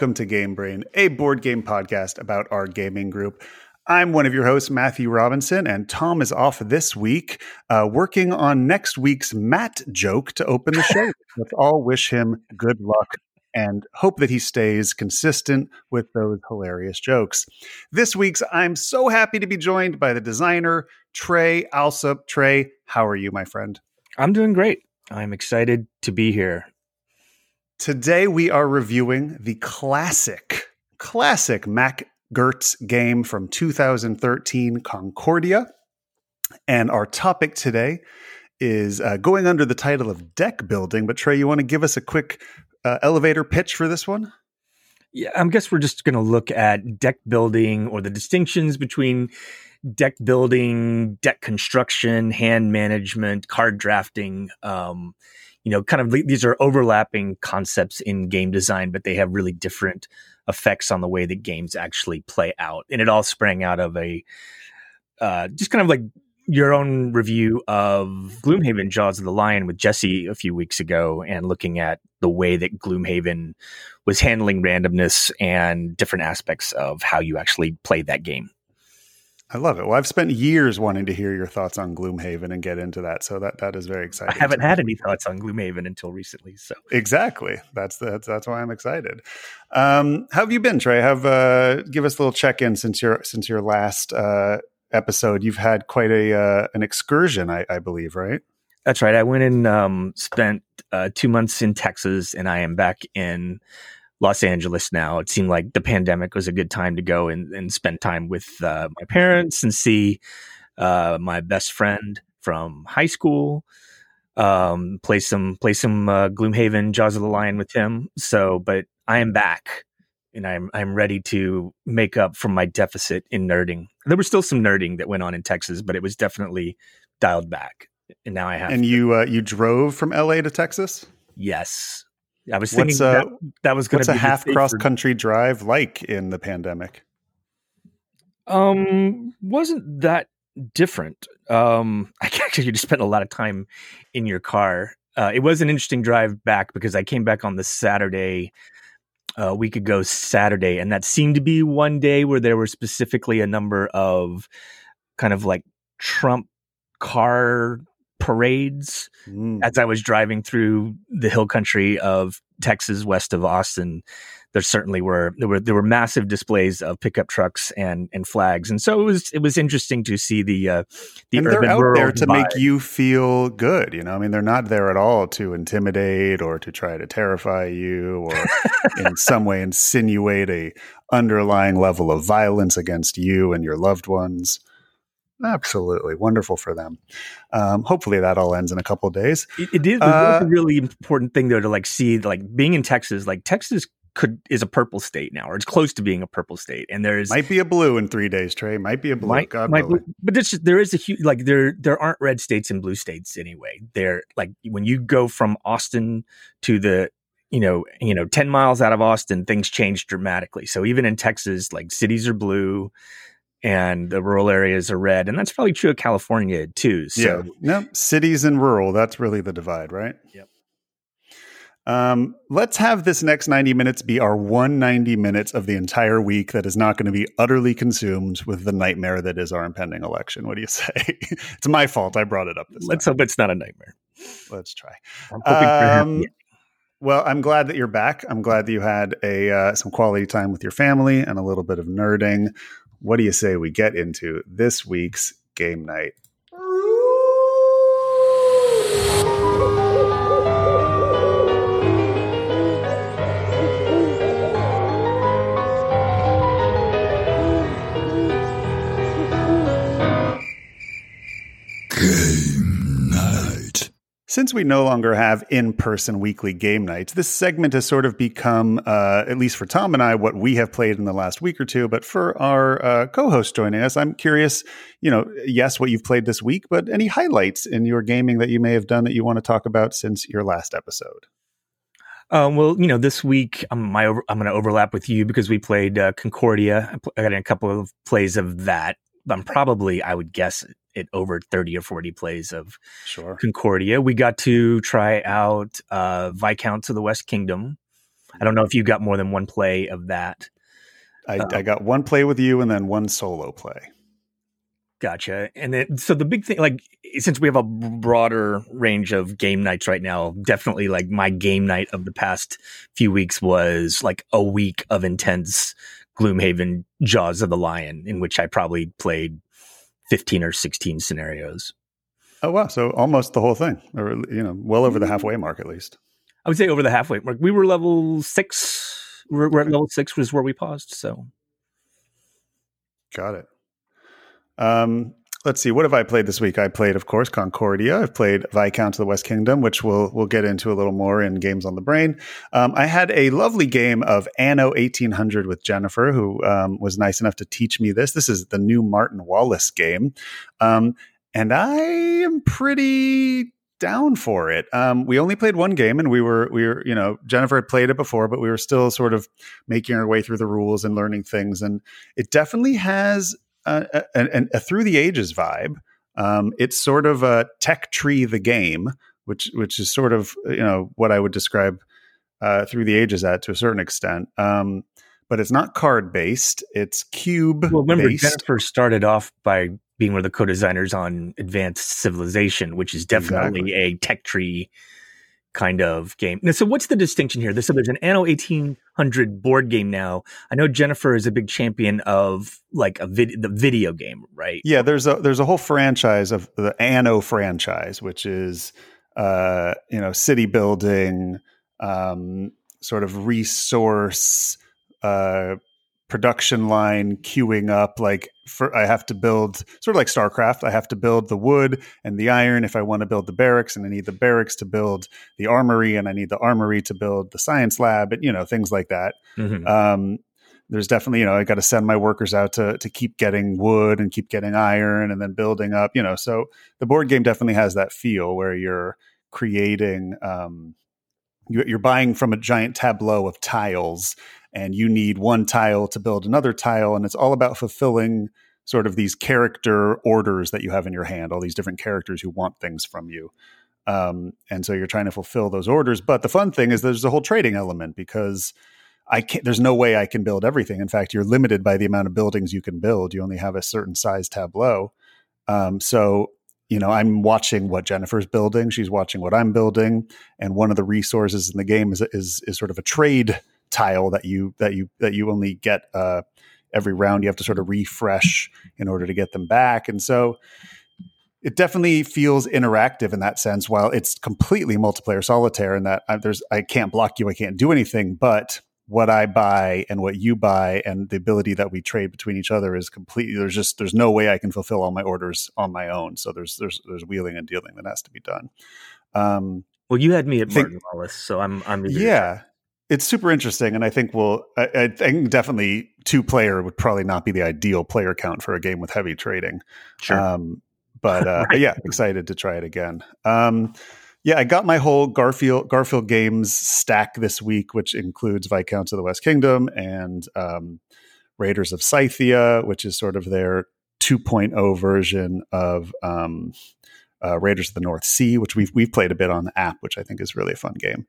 Welcome to Game Brain, a board game podcast about our gaming group. I'm one of your hosts, Matthew Robinson, and Tom is off this week, uh, working on next week's Matt joke to open the show. Let's all wish him good luck and hope that he stays consistent with those hilarious jokes. This week's, I'm so happy to be joined by the designer, Trey Alsop. Trey, how are you, my friend? I'm doing great. I'm excited to be here. Today we are reviewing the classic, classic Mac Gerdts game from 2013, Concordia. And our topic today is uh, going under the title of deck building. But Trey, you want to give us a quick uh, elevator pitch for this one? Yeah, I guess we're just going to look at deck building or the distinctions between deck building, deck construction, hand management, card drafting. Um, you know, kind of these are overlapping concepts in game design, but they have really different effects on the way that games actually play out. And it all sprang out of a uh, just kind of like your own review of Gloomhaven Jaws of the Lion with Jesse a few weeks ago and looking at the way that Gloomhaven was handling randomness and different aspects of how you actually play that game. I love it. Well, I've spent years wanting to hear your thoughts on Gloomhaven and get into that, so that that is very exciting. I haven't had any thoughts on Gloomhaven until recently, so exactly that's that's that's why I'm excited. Um, how have you been, Trey? Have uh, give us a little check in since your since your last uh, episode. You've had quite a uh, an excursion, I, I, believe, right? That's right. I went and um, spent uh, two months in Texas, and I am back in Los Angeles now. It seemed like the pandemic was a good time to go and, and spend time with uh, my parents and see uh, my best friend from high school. Um, play some play some uh, Gloomhaven Jaws of the Lion with him. So, but I am back and I'm I'm ready to make up for my deficit in nerding. There was still some nerding that went on in Texas, but it was definitely dialed back. And now I have. And to, you uh, you drove from L.A. to Texas? Yes. I was thinking what's, uh, that, that was going to be a half cross country drive like in the pandemic. Um, wasn't that different? Um, I actually just spent a lot of time in your car. Uh, it was an interesting drive back because I came back on the Saturday uh, a week ago Saturday, and that seemed to be one day where there were specifically a number of kind of like Trump car parades mm. as I was driving through the hill country of Texas west of Austin. There certainly were there were there were massive displays of pickup trucks and and flags, and so it was it was interesting to see the uh, the and urban they're out there to vibe. make you feel good. You know, I mean, they're not there at all to intimidate or to try to terrify you or in some way insinuate a underlying level of violence against you and your loved ones. Absolutely wonderful for them. Um, hopefully that all ends in a couple of days. It, it is uh, a really important thing though to like see like being in Texas. Like Texas could is a purple state now, or it's close to being a purple state, and there's might be a blue in three days. Trey might be a blue. Might, might, but there's there is a huge like there there aren't red states and blue states anyway. They're like when you go from Austin to the you know you know 10 miles out of austin things change dramatically so even in texas like cities are blue and the rural areas are red. And that's probably true of California too. So, yeah. Cities and rural, that's really the divide, right? Yep. Um, let's have this next 90 minutes be our 190 minutes of the entire week that is not going to be utterly consumed with the nightmare that is our impending election. What do you say? it's my fault. I brought it up this Let's time. hope it's not a nightmare. Let's try. Um, well, I'm glad that you're back. I'm glad that you had a uh, some quality time with your family and a little bit of nerding what do you say we get into this week's game night? Since we no longer have in person weekly game nights, this segment has sort of become, uh, at least for Tom and I, what we have played in the last week or two. But for our uh, co host joining us, I'm curious, you know, yes, what you've played this week, but any highlights in your gaming that you may have done that you want to talk about since your last episode? Um, well, you know, this week I'm, my over, I'm going to overlap with you because we played uh, Concordia. I got in a couple of plays of that. I'm probably, I would guess, it over 30 or 40 plays of sure. Concordia. We got to try out uh, Viscounts of the West Kingdom. I don't know if you got more than one play of that. I, uh, I got one play with you and then one solo play. Gotcha. And then, so the big thing, like, since we have a broader range of game nights right now, definitely like my game night of the past few weeks was like a week of intense Gloomhaven Jaws of the Lion, in which I probably played 15 or 16 scenarios. Oh, wow. So almost the whole thing, or, you know, well over the mm. halfway mark at least. I would say over the halfway mark. We were level six. We're, we're at level six was where we paused. So. Got it. Um, let's see. What have I played this week? I played, of course, Concordia. I've played Viscount of the West Kingdom, which we'll we'll get into a little more in Games on the Brain. Um, I had a lovely game of Anno 1800 with Jennifer, who um, was nice enough to teach me this. This is the new Martin Wallace game, um, and I am pretty down for it. Um, we only played one game, and we were we were you know Jennifer had played it before, but we were still sort of making our way through the rules and learning things, and it definitely has a, a, a through the ages vibe. Um, it's sort of a tech tree the game, which which is sort of you know what I would describe uh, through the ages at to a certain extent. Um, but it's not card based; it's cube. Well, remember Jennifer started off by being one of the co-designers on Advanced Civilization, which is definitely exactly. a tech tree kind of game. Now, so what's the distinction here? So there's an Anno 1800 board game now. I know Jennifer is a big champion of like a vid- the video game, right? Yeah, there's a there's a whole franchise of the Anno franchise, which is uh, you know city building, um, sort of resource uh, production line queuing up like for I have to build sort of like StarCraft. I have to build the wood and the iron if I want to build the barracks, and I need the barracks to build the armory, and I need the armory to build the science lab, and you know things like that. Mm-hmm. Um, there's definitely you know I got to send my workers out to to keep getting wood and keep getting iron, and then building up. You know, so the board game definitely has that feel where you're creating. Um, you're buying from a giant tableau of tiles and you need one tile to build another tile and it's all about fulfilling sort of these character orders that you have in your hand all these different characters who want things from you um, and so you're trying to fulfill those orders but the fun thing is there's a whole trading element because I can't, there's no way I can build everything. In fact, you're limited by the amount of buildings you can build. You only have a certain size tableau. Um, so, you know, I'm watching what Jennifer's building. She's watching what I'm building. And one of the resources in the game is, is, is sort of a trade tile that you that you that you only get uh, every round. You have to sort of refresh in order to get them back, and so it definitely feels interactive in that sense. While it's completely multiplayer solitaire, in that I, uh, there's I can't block you, I can't do anything, but what I buy and what you buy and the ability that we trade between each other is completely there's just there's no way I can fulfill all my orders on my own. So there's there's there's wheeling and dealing that has to be done. Um, well, you had me at Martin Wallace, so I'm I'm yeah it's super interesting, and I think we'll. I, I, think definitely two player would probably not be the ideal player count for a game with heavy trading. Sure. Um, but, uh, but yeah, excited to try it again. Um, yeah, I got my whole Garphill Garphill games stack this week, which includes Viscounts of the West Kingdom and um, Raiders of Scythia, which is sort of their 2.0 version of um, uh, Raiders of the North Sea, which we've we've played a bit on the app, which I think is really a fun game.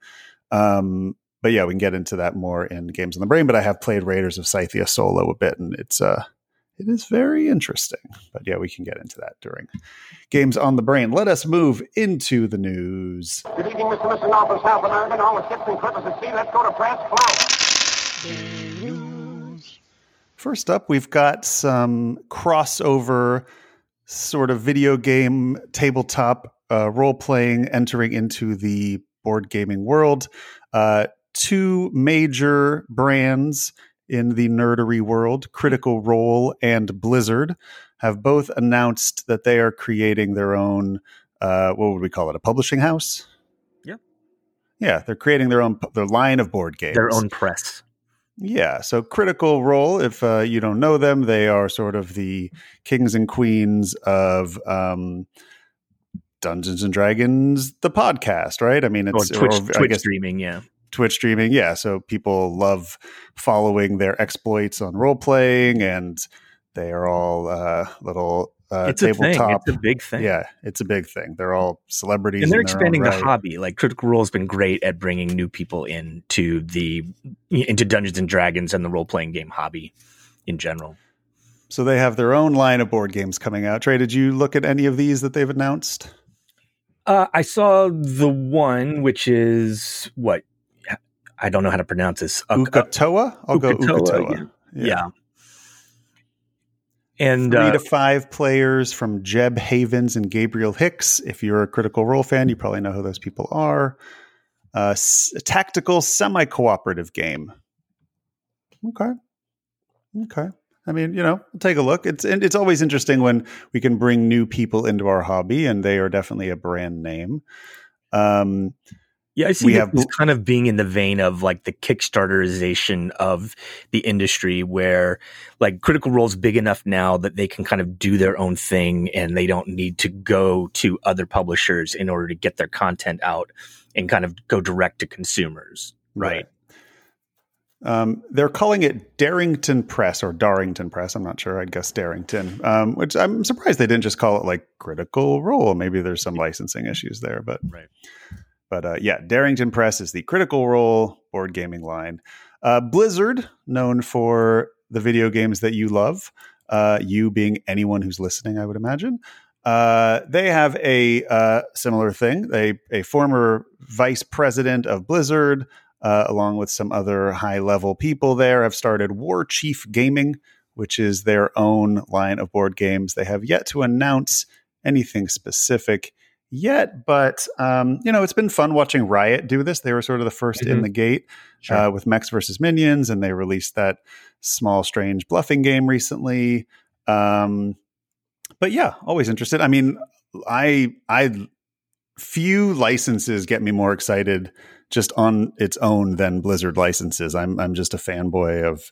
Um, but yeah, we can get into that more in Games on the Brain. But I have played Raiders of Scythia solo a bit, and it's uh it is very interesting. But yeah, we can get into that during Games on the Brain. Let us move into the news. Good evening, Mr. Mr. Norfolk, South American. All the ships and clippers at sea. Let's go to press. News. First up, we've got some crossover sort of video game tabletop uh, role playing entering into the board gaming world. Uh, two major brands in the nerdery world, Critical Role and Blizzard, have both announced that they are creating their own. Uh, what would we call it? A publishing house? Yeah, yeah. They're creating their own their line of board games, their own press. Yeah, so Critical Role, if uh, you don't know them, they are sort of the kings and queens of um, Dungeons and Dragons, the podcast, right? I mean, it's or Twitch, or, Twitch guess, streaming, yeah. Twitch streaming, yeah. So people love following their exploits on role playing, and they are all uh, little uh, it's a tabletop. thing. It's a big thing. Yeah, it's a big thing. They're all celebrities, and they're in their own expanding the hobby. Like Critical Role has been great at bringing new people into the into Dungeons and Dragons and the role playing game hobby in general. So they have their own line of board games coming out. Trey, did you look at any of these that they've announced? Uh, I saw the one which is what I don't know how to pronounce this. Uh, Uk'otoa? I'll go Uk'otoa, Uk'otoa. yeah. And Three uh, to five players from Jeb Havens and Gabriel Hicks. If you're a Critical Role fan, you probably know who those people are. Uh, s- a tactical semi cooperative game. Okay. Okay. I mean, you know, take a look. It's and it's always interesting when we can bring new people into our hobby, and they are definitely a brand name. Um, Yeah, I see We have- kind of being in the vein of like the Kickstarterization of the industry where like Critical Role's big enough now that they can kind of do their own thing and they don't need to go to other publishers in order to get their content out and kind of go direct to consumers. Right. Um, they're calling it Darrington Press or Darrington Press. I'm not sure. I'd guess Darrington, um, which I'm surprised they didn't just call it like Critical Role. Maybe there's some licensing issues there, but Right. But uh, yeah, Darrington Press is the Critical Role board gaming line. Uh, Blizzard, known for the video games that you love, uh, you being anyone who's listening, I would imagine. Uh, they have a uh, similar thing. A former vice president of Blizzard, uh, along with some other high level people there, have started War Chief Gaming, which is their own line of board games. They have yet to announce anything specific yet, but um, you know, it's been fun watching Riot do this. They were sort of the 1st in Mhm. the gate Sure. uh, with Mechs versus Minions, and they released that small, strange bluffing game recently. Um, but yeah, always interested. I mean, I I few licenses get me more excited just on its own than Blizzard licenses. I'm I'm just a fanboy of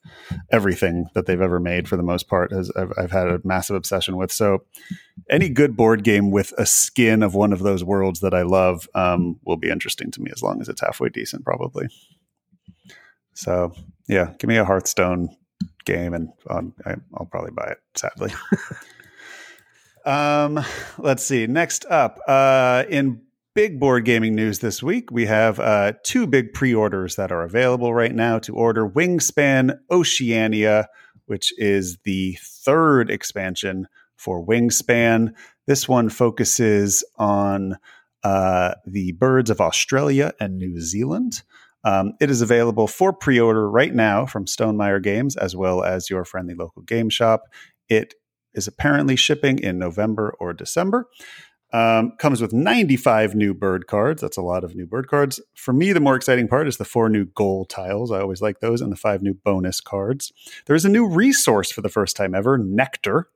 everything that they've ever made for the most part. As I've, I've had a massive obsession with. So any good board game with a skin of one of those worlds that I love um, will be interesting to me as long as it's halfway decent, probably. So yeah, give me a Hearthstone game, and um, I, I'll probably buy it. Sadly. um, let's see. Next up, uh, in big board gaming news this week, we have uh, two big pre-orders that are available right now to order: Wingspan Oceania, which is the third expansion for Wingspan. This one focuses on uh, the birds of Australia and New Zealand. Um, it is available for pre order right now from Stonemaier Games as well as your friendly local game shop. It is apparently shipping in November or December. Um, comes with 95 new bird cards. That's a lot of new bird cards. For me, the more exciting part is the four new goal tiles. I always like those, and the five new bonus cards. There is a new resource for the first time ever Nectar,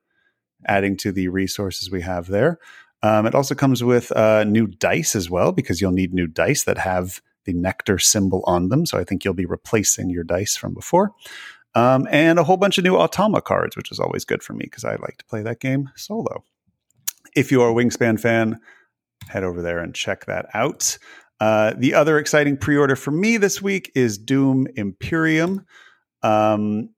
adding to the resources we have there. Um, it also comes with uh, new dice as well, because you'll need new dice that have the nectar symbol on them. So I think you'll be replacing your dice from before. Um, and a whole bunch of new Automa cards, which is always good for me because I like to play that game solo. If you are a Wingspan fan, head over there and check that out. Uh, the other exciting pre order for me this week is Dune Imperium. Um,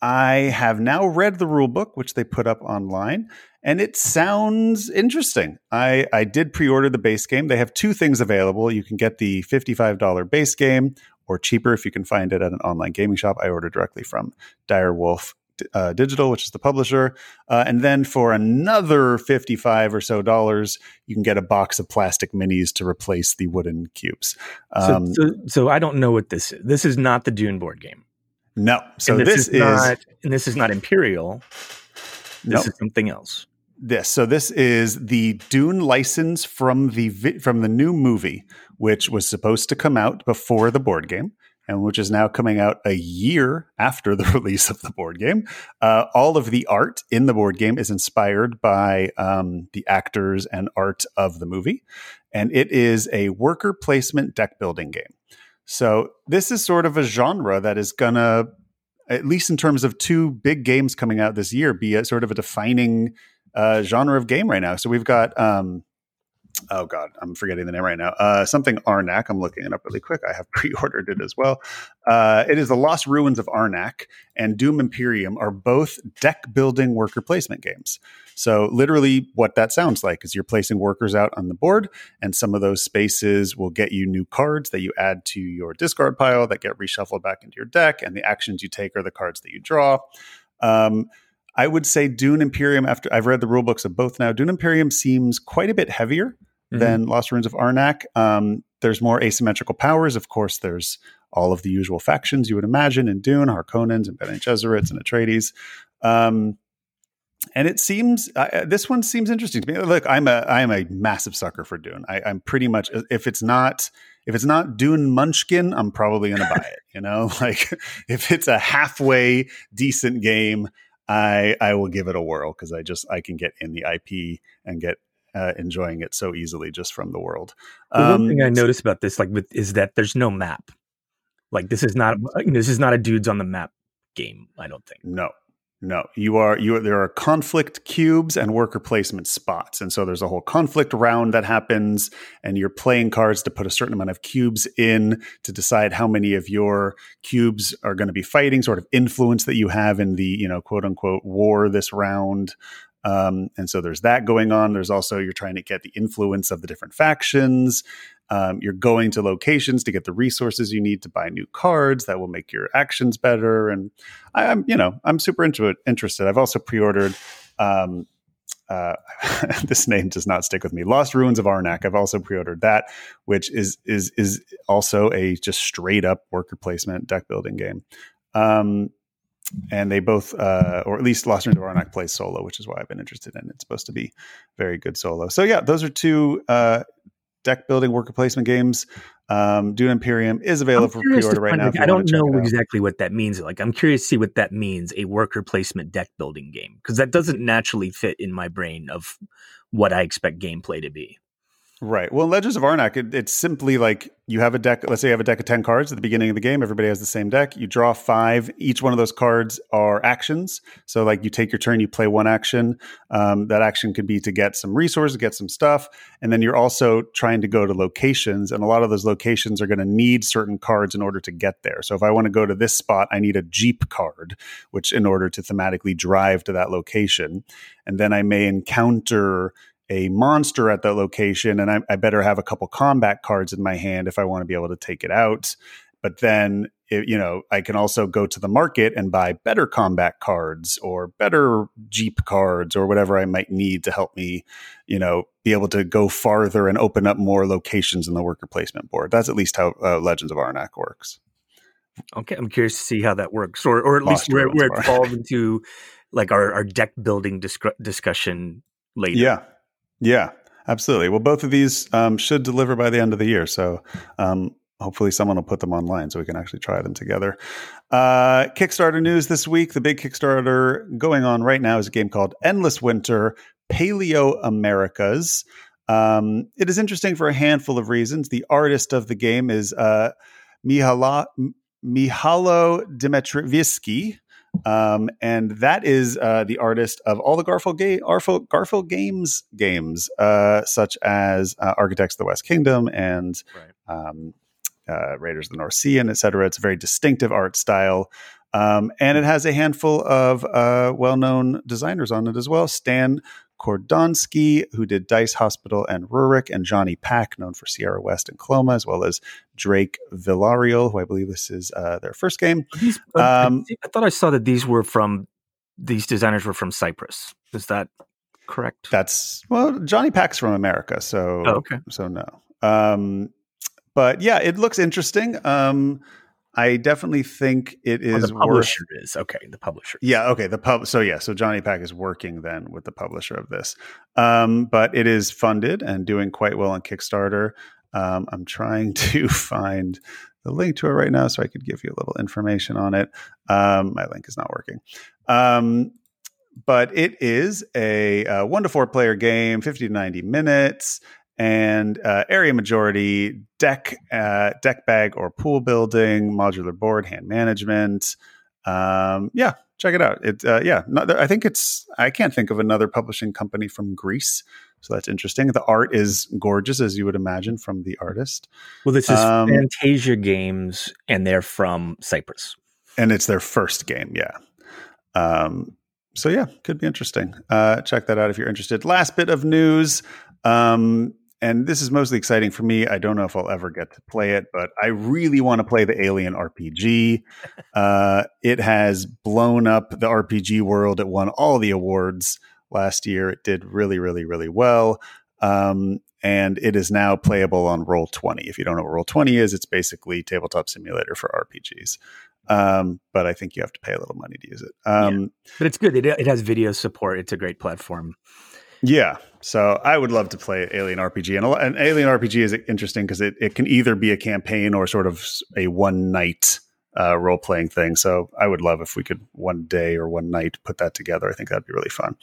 I have now read the rule book, which they put up online, and it sounds interesting. I, I did pre order the base game. They have two things available. You can get the $55 base game, or cheaper if you can find it at an online gaming shop. I ordered directly from Direwolf uh, Digital, which is the publisher. Uh, and then for another 55 or so dollars, you can get a box of plastic minis to replace the wooden cubes. Um, so, so, so I don't know what this is. This is not the Dune board game. no. So And this, is, not, and this is not Imperial. This is something else. this. So this is the Dune license from the vi- from the new movie, which was supposed to come out before the board game, and which is now coming out a year after the release of the board game. Uh, all of the art in the board game is inspired by um, the actors and art of the movie, and it is a worker placement deck building game. So this is sort of a genre that is gonna, at least in terms of two big games coming out this year, be a sort of a defining uh, genre of game right now. So we've got um, oh god, I'm forgetting the name right now. Uh, something Arnak. I'm looking it up really quick. I have pre-ordered it as well. Uh, it is the Lost Ruins of Arnak and Dune Imperium are both deck building worker placement games. So literally, what that sounds like is you're placing workers out on the board, and some of those spaces will get you new cards that you add to your discard pile that get reshuffled back into your deck, and the actions you take are the cards that you draw. Um, I would say Dune Imperium. After I've read the rule books of both now, Dune Imperium seems quite a bit heavier mm-hmm. than Lost Ruins of Arnak. Um, there's more asymmetrical powers. Of course, there's all of the usual factions you would imagine in Dune, Harkonnens and Bene Gesserits and Atreides. Um, and it seems uh, this one seems interesting to me. Look, I'm a I am a massive sucker for Dune. I, am pretty much if it's not if it's not Dune Munchkin, I'm probably going to buy it. You know, like if it's a halfway decent game, I I will give it a whirl because I just I can get in the IP and get uh, enjoying it so easily just from the world. Um, one thing I noticed about this, like, with, is that there's no map. Like, this is not you know, this is not a dudes on the map game. I don't think. No, no, you are you. Are, there are conflict cubes and worker placement spots, and so there's a whole conflict round that happens, and you're playing cards to put a certain amount of cubes in to decide how many of your cubes are going to be fighting, sort of influence that you have in the you know quote unquote war this round. Um, and so there's that going on. There's also you're trying to get the influence of the different factions. Um, you're going to locations to get the resources you need to buy new cards that will make your actions better. And I, am you know, I'm super into it, interested. I've also pre-ordered. Um, uh, this name does not stick with me. Lost Ruins of Arnak. I've also pre-ordered that, which is is is also a just straight up worker placement deck building game. Um, and they both, uh, or at least Lost Ruins of Arnak plays solo, which is why I've been interested in. It's supposed to be very good solo. So yeah, those are two uh, deck building worker placement games. Um, Dune Imperium is available for pre-order right now. I don't know exactly what that means. Like, I'm curious to see what that means. A worker placement deck building game because that doesn't naturally fit in my brain of what I expect gameplay to be. Right. Well, Legends of Arnak, it, it's simply like you have a deck. Let's say you have a deck of 10 cards at the beginning of the game. Everybody has the same deck. You draw five. Each one of those cards are actions. So, like, you take your turn, you play one action. Um, that action could be to get some resources, get some stuff. And then you're also trying to go to locations. And a lot of those locations are going to need certain cards in order to get there. So, if I want to go to this spot, I need a Jeep card, which in order to thematically drive to that location. And then I may encounter a monster at that location, and I, I, better have a couple combat cards in my hand if I want to be able to take it out. But then, it, you know, I can also go to the market and buy better combat cards or better Jeep cards or whatever I might need to help me, you know, be able to go farther and open up more locations in the worker placement board. That's at least how uh, Legends of Arnak works. Okay, I'm curious to see how that works, or or at Lost least where, where it falls into like our, our deck building disc- discussion later. Yeah, yeah, absolutely. Well, both of these um, should deliver by the end of the year. So um, hopefully someone will put them online so we can actually try them together. Uh, Kickstarter news this week. The big Kickstarter going on right now is a game called Endless Winter Paleo Americas. Um, it is interesting for a handful of reasons. The artist of the game is uh, Mihala, Mihajlo Dimitrievski. Um, and that is uh, the artist of all the Garphill, ga- Garphill, Garphill games games, uh, such as uh, Architects of the West Kingdom and right. um, uh, Raiders of the North Sea, and etc. It's a very distinctive art style. Um, and it has a handful of uh, well-known designers on it as well. Stan Kordonskiy, who did Dice Hospital and Rurik, and Johnny Pac, known for Sierra West and Cloma, as well as Drake Villarreal, who I believe this is uh, their first game. These, um, I thought I saw that these were from these designers were from Cyprus. Is that correct? That's well, Johnny Pac's from America, so oh, okay. so no. Um, but yeah, it looks interesting. Um, I definitely think it is. Oh, the publisher worth, is okay. The publisher. Yeah. Okay. The pub. So yeah. So Johnny Pac is working then with the publisher of this, um, but it is funded and doing quite well on Kickstarter. Um, I'm trying to find the link to it right now so I could give you a little information on it. Um, my link is not working. Um, but it is a, a, one to four player game, 50 to 90 minutes and uh, area majority deck uh, deck bag or pool building modular board hand management um, yeah check it out it uh, yeah not, i think it's i can't think of another publishing company from greece So that's interesting. The art is gorgeous, as you would imagine from the artist. Well, this is um, Fantasia Games, and they're from Cyprus. And it's their first game, yeah. Um, so yeah, could be interesting. Uh, check that out if you're interested. Last bit of news. Um, and this is mostly exciting for me. I don't know if I'll ever get to play it, but I really want to play the Alien RPG. Uh, it has blown up the RPG world. It won all the awards last year. It did really, really, really well. Um, and it is now playable on Roll20. If you don't know what Roll20 is, it's basically tabletop simulator for RPGs. Um, but I think you have to pay a little money to use it. Um, yeah. But it's good. It, it has video support. It's a great platform. Yeah. So I would love to play Alien RPG. And an Alien RPG is interesting because it, it can either be a campaign or sort of a one night uh, role playing thing. So I would love if we could one day or one night put that together. I think that'd be really fun.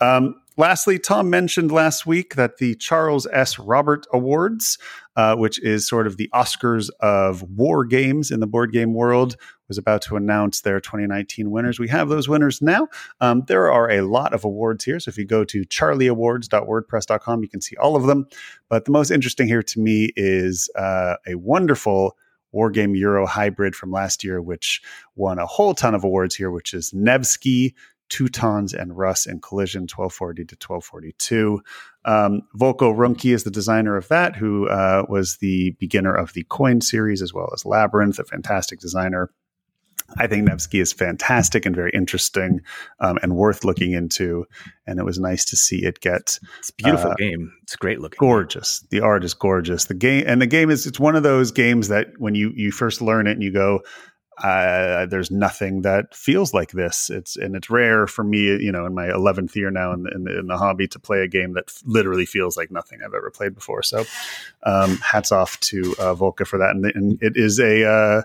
Um, lastly, Tom mentioned last week that the Charles S. Robert Awards, uh, which is sort of the Oscars of war games in the board game world, was about to announce their 2019 winners. We have those winners now. Um, there are a lot of awards here. So if you go to charlieawards.wordpress.com, you can see all of them. But the most interesting here to me is uh, a wonderful Wargame Euro hybrid from last year, which won a whole ton of awards here, which is Nevsky, Teutons, and Rus in Collision 1240 to 1242. Um, Volko Ruhnke is the designer of that, who uh, was the beginner of the Coin series as well as Labyrinth, a fantastic designer. I think Nevsky is fantastic and very interesting um, and worth looking into. And it was nice to see it get. It's beautiful uh, game. It's great looking. Gorgeous. The art is gorgeous. The game and the game is it's one of those games that when you you first learn it and you go, uh, there's nothing that feels like this. It's and it's rare for me, you know, in my 11th year now in the, in the, in the hobby to play a game that f- literally feels like nothing I've ever played before. So, um, hats off to uh, Volko for that. And, and it is a uh,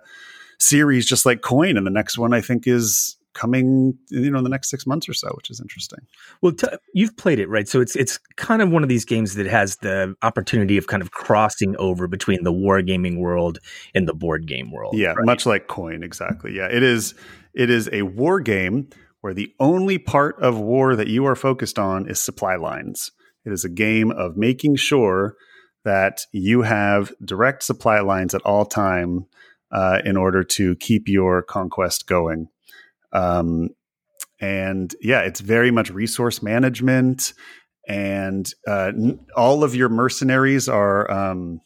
series just like Coin, and the next one I think is coming you know in the next six months or so which is interesting. Well t- you've played it right? So it's it's kind of one of these games that has the opportunity of kind of crossing over between the wargaming world and the board game world yeah right? much like coin exactly. Yeah it is it is a war game where the only part of war that you are focused on is supply lines. It is a game of making sure that you have direct supply lines at all time uh, in order to keep your conquest going. Um, and yeah, it's very much resource management, and uh, n- all of your mercenaries are um,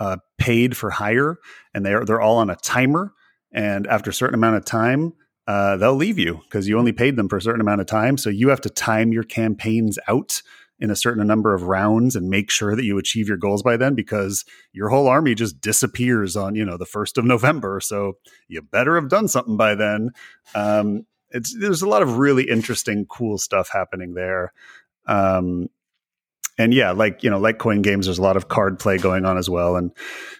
uh, paid for hire, and they're they're all on a timer. And after a certain amount of time, uh, they'll leave you because you only paid them for a certain amount of time. So you have to time your campaigns out in a certain number of rounds and make sure that you achieve your goals by then because your whole army just disappears on you know the first of november. So you better have done something by then. Um, it's there's a lot of really interesting cool stuff happening there. Um, and yeah like you know like coin games there's a lot of card play going on as well. And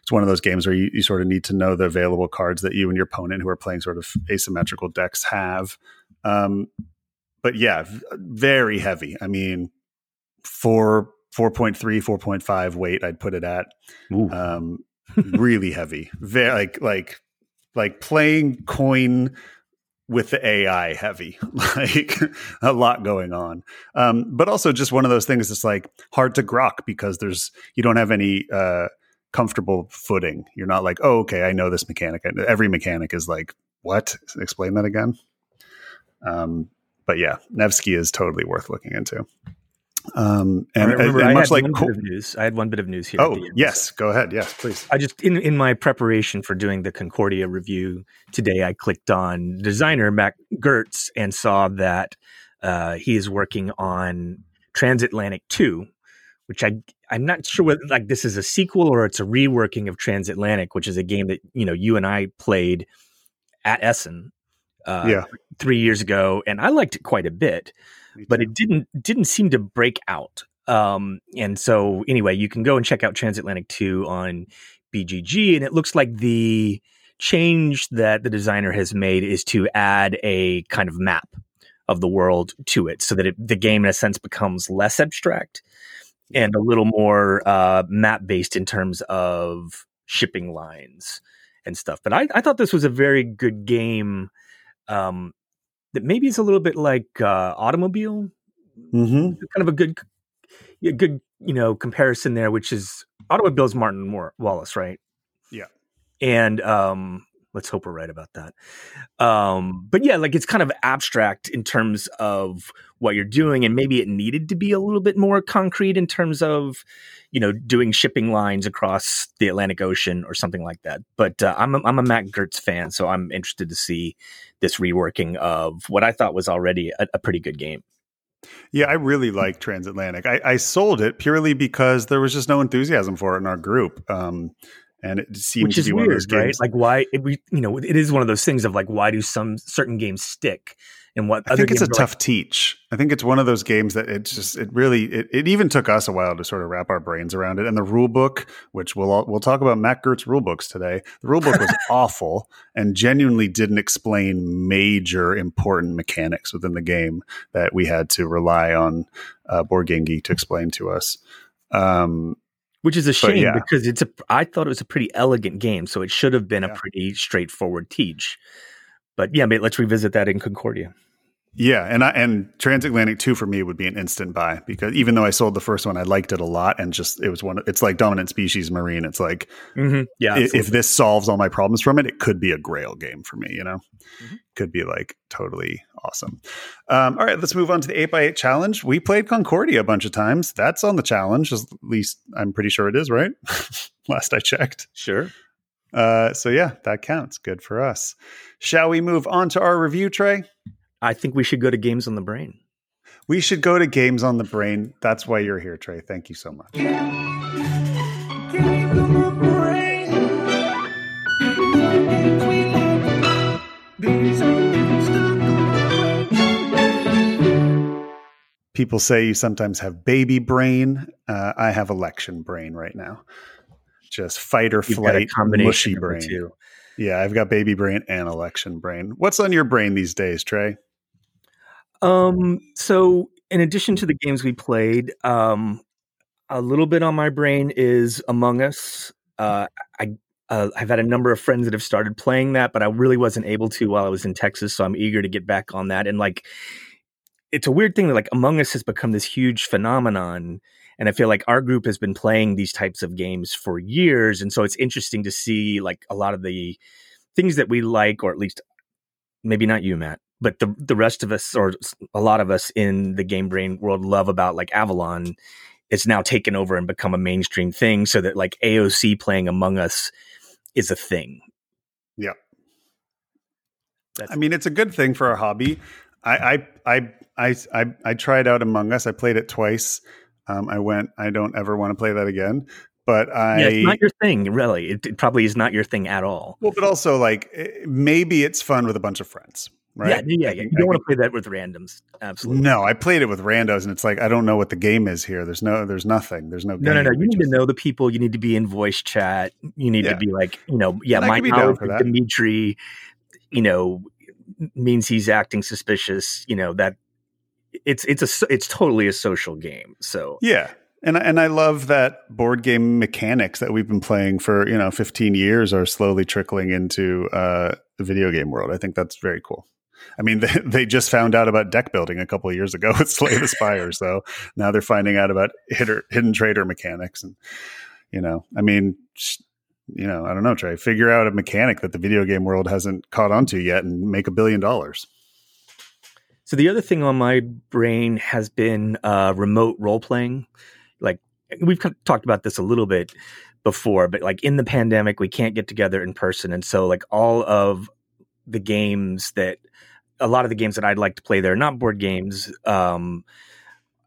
it's one of those games where you, you sort of need to know the available cards that you and your opponent who are playing sort of asymmetrical decks have. Um, but yeah very heavy. I mean four, 4.3, 4.5 weight, I'd put it at. Um, really heavy. Very like like like playing coin with the AI heavy, like a lot going on. Um, but also just one of those things that's like hard to grok because there's you don't have any uh, comfortable footing. You're not like, oh, okay, I know this mechanic. Every mechanic is like, what? Explain that again. Um, but yeah, Nevsky is totally worth looking into. Um, and, remember, and, much like co- news, I had one bit of news here. Oh, yes, go ahead. Yes, please. I just in in my preparation for doing the Concordia review today, I clicked on designer Mac Gerdts and saw that uh, he is working on Transatlantic Two, which I I'm not sure whether like this is a sequel or it's a reworking of Transatlantic, which is a game that you know you and I played at Essen, uh, yeah, three years ago, and I liked it quite a bit but it didn't didn't seem to break out. Um, and so anyway, you can go and check out Transatlantic 2 on BGG, and it looks like the change that the designer has made is to add a kind of map of the world to it so that it, the game in a sense becomes less abstract and a little more uh, map based in terms of shipping lines and stuff. But I, I, thought this was a very good game. Um, that maybe is a little bit like uh, automobile. Mm-hmm. Kind of a good. a good you know comparison there, which is automobiles Martin Wallace, right? Yeah, and um, let's hope we're right about that. Um, but yeah, like it's kind of abstract in terms of what you're doing, and maybe it needed to be a little bit more concrete in terms of you know doing shipping lines across the Atlantic Ocean or something like that. But uh, I'm a, I'm a Mac Gerdts fan, so I'm interested to see this reworking of what I thought was already a, a pretty good game. Yeah, I really like Transatlantic. I, I, sold it purely because there was just no enthusiasm for it in our group. Um, and it seems Which is be weird, one of those games. right? Like why it, we, you know, it is one of those things of like why do some certain games stick and what I think it's a tough like, teach. I think it's one of those games that it just it really it, it even took us a while to sort of wrap our brains around it. And the rule book, which we'll all, we'll talk about Mac Gerdts rule books today. The rule book was awful and genuinely didn't explain major important mechanics within the game that we had to rely on uh, Board Game Geek to explain to us. Um, which is a shame yeah. because it's a I thought it was a pretty elegant game, so it should have been yeah. a pretty straightforward teach. But yeah, let's revisit that in Concordia. Yeah, and I, and Transatlantic Two for me would be an instant buy because even though I sold the first one, I liked it a lot, and just it was one. It's like Dominant Species Marine. It's like, mm-hmm. yeah, if, if, this solves all my problems from it, it could be a Grail game for me. You know, mm-hmm. could be like totally awesome. Um, all right, let's move on to the eight by eight challenge. We played Concordia a bunch of times. That's on the challenge, at least I'm pretty sure it is. Right, last I checked. Sure. Uh, so yeah, that counts. Good for us. Shall we move on to our review, Trey? I think we should go to Games on the Brain. We should go to Games on the Brain. That's why you're here, Trey. Thank you so much. People say you sometimes have baby brain. Uh, I have election brain right now. Just fight or flight, mushy brain. Yeah, I've got baby brain and election brain. What's on your brain these days, Trey? Um, so in addition to the games we played, um, a little bit on my brain is Among Us. Uh, I uh, I've had a number of friends that have started playing that, but I really wasn't able to while I was in Texas. So I'm eager to get back on that. And like, it's a weird thing that like Among Us has become this huge phenomenon. And I feel like our group has been playing these types of games for years. And so it's interesting to see like a lot of the things that we like, or at least maybe not you, Matt, but the the rest of us or a lot of us in the game brain world love about like Avalon it's now taken over and become a mainstream thing so that like AOC playing Among Us is a thing. Yeah. That's I mean it's a good thing for our hobby. I I I I I, I tried out Among Us. I played it twice. Um, I went. I don't ever want to play that again but I yeah, it's not your thing, really. It, it, probably is not your thing at all. Well, but also like eh, maybe it's fun with a bunch of friends, right? Yeah, yeah, yeah. You don't want to play that with randoms. Absolutely. No, I played it with randos, and it's like I don't know what the game is here. There's no, there's nothing. There's no. No, no, no. You need just... to know the people. You need to be in voice chat. You need yeah. to be like, you know, yeah. My of Dimitri, you know, means he's acting suspicious. You know that it's it's a it's totally a social game. So yeah, and and I love that board game mechanics that we've been playing for you know 15 years are slowly trickling into uh, the video game world. I think that's very cool. I mean, they, they just found out about deck building a couple of years ago with Slay the Spire, so now they're finding out about hitter, hidden traitor mechanics, and you know, I mean, you know, I don't know, Trey, figure out a mechanic that the video game world hasn't caught on to yet, and make a billion dollars. So the other thing on my brain has been uh, remote role playing like we've talked about this a little bit before, but like in the pandemic, we can't get together in person. And so, like, all of the games that a lot of the games that I'd like to play there, not board games, um,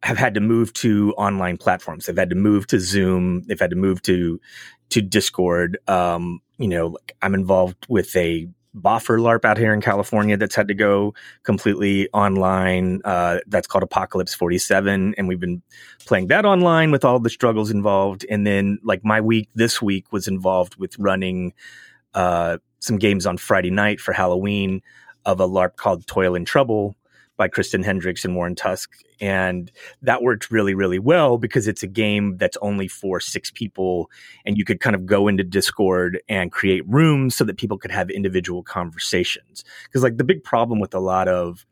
have had to move to online platforms. They've had to move to Zoom. They've had to move to to Discord. Um, you know, like I'm involved with a Boffer LARP out here in California that's had to go completely online. Uh, that's called Apocalypse 47. And we've been playing that online with all the struggles involved. And then, like, my week this week was involved with running uh, some games on Friday night for Halloween of a LARP called Toil and Trouble by Kristen Hendricks and Warren Tusk. And that worked really, really well because it's a game that's only for six people. And you could kind of go into Discord and create rooms so that people could have individual conversations. Because, like, the big problem with a lot of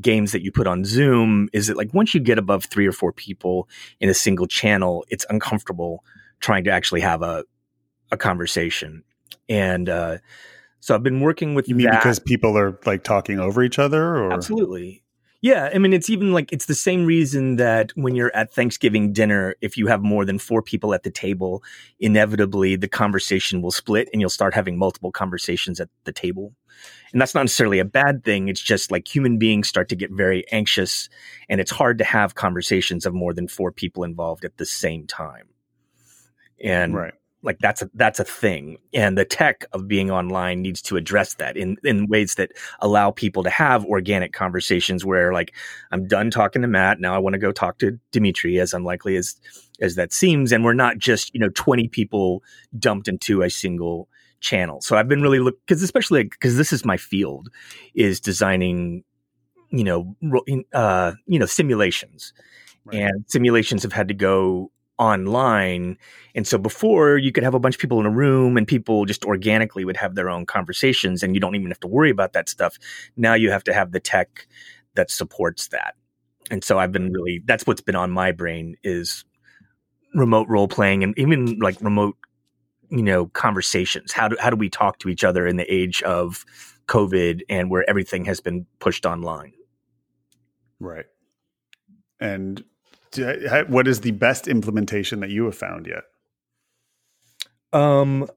games that you put on Zoom is that like once you get above three or four people in a single channel, it's uncomfortable trying to actually have a a conversation. And uh, so I've been working with you mean that. because people are like talking over each other or Absolutely. Yeah, I mean it's even like it's the same reason that when you're at Thanksgiving dinner, if you have more than 4 people at the table, inevitably the conversation will split and you'll start having multiple conversations at the table. And that's not necessarily a bad thing, it's just like human beings start to get very anxious and it's hard to have conversations of more than 4 people involved at the same time. And right. Like that's a that's a thing and the tech of being online needs to address that in in ways that allow people to have organic conversations where like i'm done talking to matt now i want to go talk to dimitri as unlikely as as that seems and we're not just you know 20 people dumped into a single channel so i've been really look because especially because this is my field is designing you know uh you know simulations right. and simulations have had to go online. And so before you could have a bunch of people in a room and people just organically would have their own conversations and you don't even have to worry about that stuff. Now you have to have the tech that supports that. And so I've been really that's what's been on my brain is remote role playing and even like remote you know conversations. How do how do we talk to each other in the age of COVID and where everything has been pushed online? Right. And what is the best implementation that you have found yet? Um,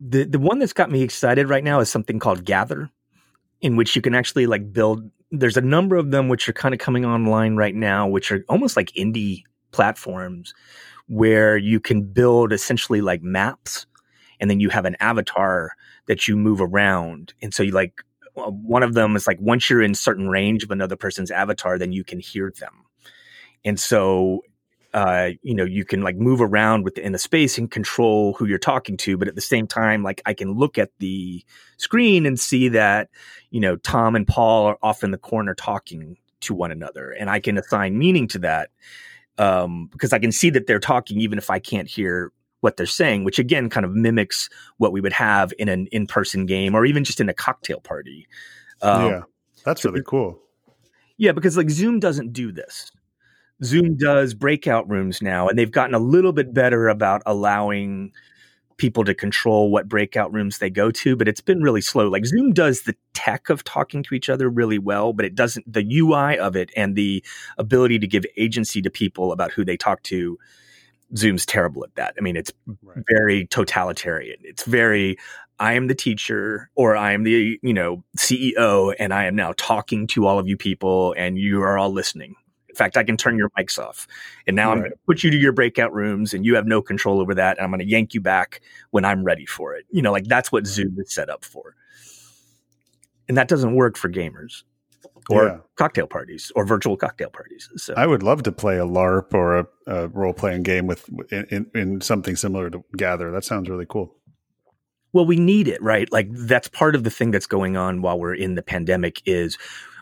the the one that's got me excited right now is something called Gather, in which you can actually like build. There's a number of them which are kind of coming online right now, which are almost like indie platforms, where you can build essentially like maps, and then you have an avatar that you move around, and so you like one of them is like once you're in certain range of another person's avatar, then you can hear them. And so, uh, you know, you can like move around within the space and control who you're talking to. But at the same time, like I can look at the screen and see that, you know, Tom and Paul are off in the corner talking to one another. And I can assign meaning to that um, because I can see that they're talking even if I can't hear what they're saying, which again kind of mimics what we would have in an in person game or even just in a cocktail party. Um, yeah, that's so really cool. Yeah, because like Zoom doesn't do this. Zoom does breakout rooms now, and they've gotten a little bit better about allowing people to control what breakout rooms they go to, but it's been really slow. Like Zoom does the tech of talking to each other really well, but it doesn't, the UI of it and the ability to give agency to people about who they talk to Zoom's terrible at that. I mean, it's right. very totalitarian. It's very, I am the teacher or I am the, you know, CEO and I am now talking to all of you people and you are all listening. In fact, I can turn your mics off. And now right. I'm going to put you to your breakout rooms and you have no control over that. And I'm going to yank you back when I'm ready for it. You know, like that's what Zoom is set up for. And that doesn't work for gamers or yeah. cocktail parties or virtual cocktail parties. So I would love to play a LARP or a, a role playing game with in, in, in, something similar to Gather. That sounds really cool. Well, we need it, right? Like that's part of the thing that's going on while we're in the pandemic is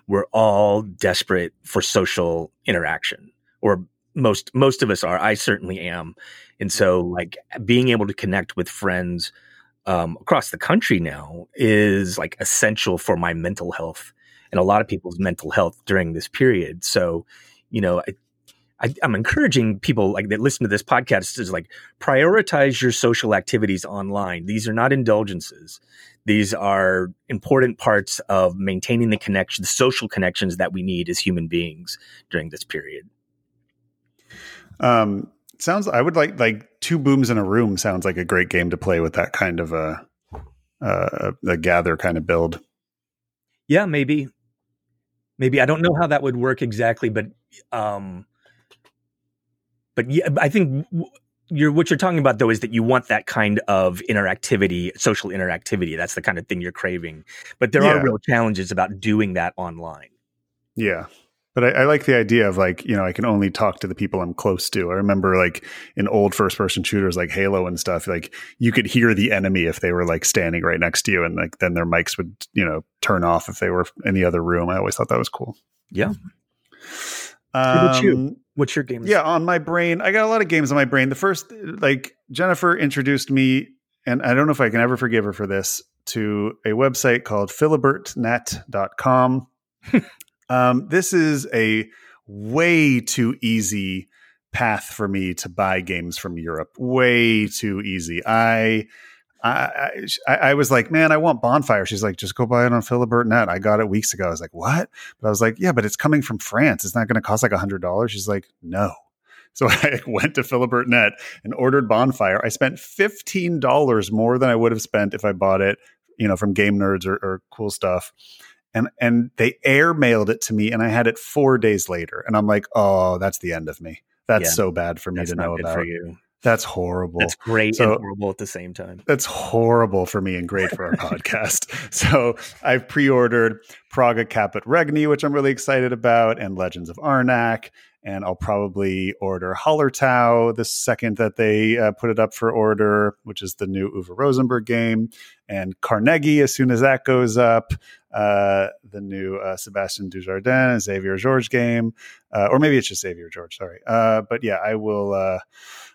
we're all desperate for social interaction or most most of us are. I certainly am. And so like being able to connect with friends um, across the country now is like essential for my mental health and a lot of people's mental health during this period. So, you know, I, I, am encouraging people like that listen to this podcast is like prioritize your social activities online. These are not indulgences. These are important parts of maintaining the connection, the social connections that we need as human beings during this period. Um, sounds. I would like like two booms in a room. Sounds like a great game to play with that kind of a uh, a gather kind of build. Yeah, maybe maybe I don't know how that would work exactly, but um, but yeah, I think you're what you're talking about though is that you want that kind of interactivity, social interactivity. That's the kind of thing you're craving. But there yeah. are real challenges about doing that online. Yeah. But I, I, like the idea of like, you know, I can only talk to the people I'm close to. I remember like in old first person shooters like Halo and stuff, like you could hear the enemy if they were like standing right next to you and like then their mics would, you know, turn off if they were in the other room. I always thought that was cool. Yeah. Um, What's you? What's your game? Yeah, on my brain, I got a lot of games on my brain. The first, like Jennifer introduced me, and I don't know if I can ever forgive her for this, to a website called philibertnet.com um, this is a way too easy path for me to buy games from Europe. Way too easy. I I, I, I was like, man, I want Bonfire. She's like, just go buy it on Philibert.net. I got it weeks ago. I was like, what? But I was like, yeah, but it's coming from France. It's not going to cost like a hundred dollars. She's like, no. So I went to Philibert.net and ordered Bonfire. I spent fifteen dollars more than I would have spent if I bought it, you know, from Game Nerdz or, or Cool Stuff. And and they air mailed it to me, and I had it four days later. And I'm like, oh, that's the end of me. That's yeah, so bad for me to know about. For you. That's horrible. That's great so, and horrible at the same time. That's horrible for me and great for our podcast. So I've pre-ordered Praga Caput Regni, which I'm really excited about, and Legends of Arnak. And I'll probably order Hallertau the second that they uh, put it up for order, which is the new Uwe Rosenberg game, and Carnegie as soon as that goes up. Uh, the new uh, Sebastian Dujardin, Xavier Georges game, uh, or maybe it's just Xavier Georges. Sorry, uh, but yeah, I will uh,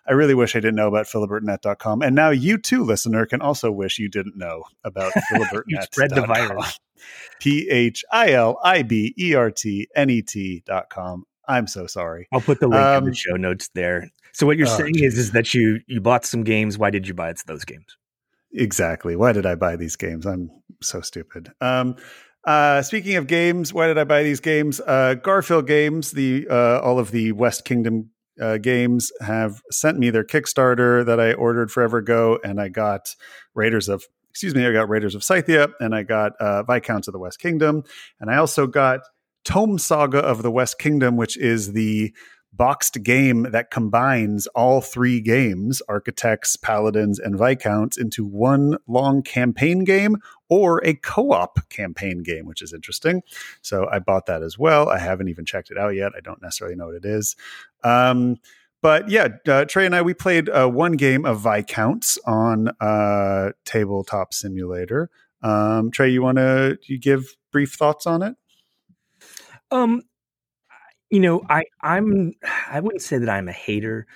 I really wish I didn't know about philibertnet.com. And now you too, listener, can also wish you didn't know about philibertnet. spread the virus. P H I L I B E R T N E T dot com. I'm so sorry. I'll put the link um, in the um, show notes there. So what you're uh, saying is is that you you bought some games. Why did you buy those games? Exactly. Why did I buy these games? I'm so stupid. Um, uh, speaking of games, why did I buy these games? Uh, Garphill Games, the uh, all of the West Kingdom uh, games have sent me their Kickstarter that I ordered forever ago, and I got Raiders of excuse me, I got Raiders of Scythia, and I got uh, Viscounts of the West Kingdom, and I also got Tome Saga of the West Kingdom, which is the boxed game that combines all three games architects paladins and viscounts into one long campaign game or a co-op campaign game which is interesting. So i bought that as well. I haven't even checked it out yet. I don't necessarily know what it is. Um, but yeah uh, trey and i we played uh, one game of viscounts on uh, tabletop simulator. Um, trey you want to give brief thoughts on it? Um you know, I I'm I wouldn't say that I'm a hater,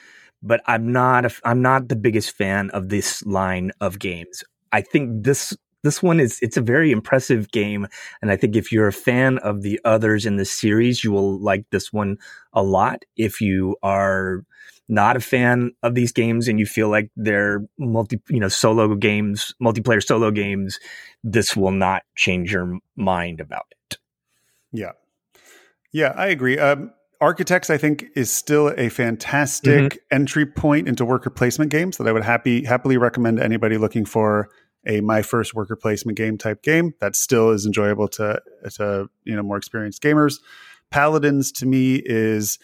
but I'm not a, I'm not the biggest fan of this line of games. I think this this one is it's a very impressive game and i think if you're a fan of the others in the series you will like this one a lot. If you are not a fan of these games and you feel like they're multi you know solo games multiplayer solo games this will not change your mind about it. Yeah yeah, I agree. Um, Architects, I think, is still a fantastic mm-hmm. entry point into worker placement games that I would happy happily recommend to anybody looking for a my first worker placement game type game that still is enjoyable to to you know more experienced gamers. Paladins to me is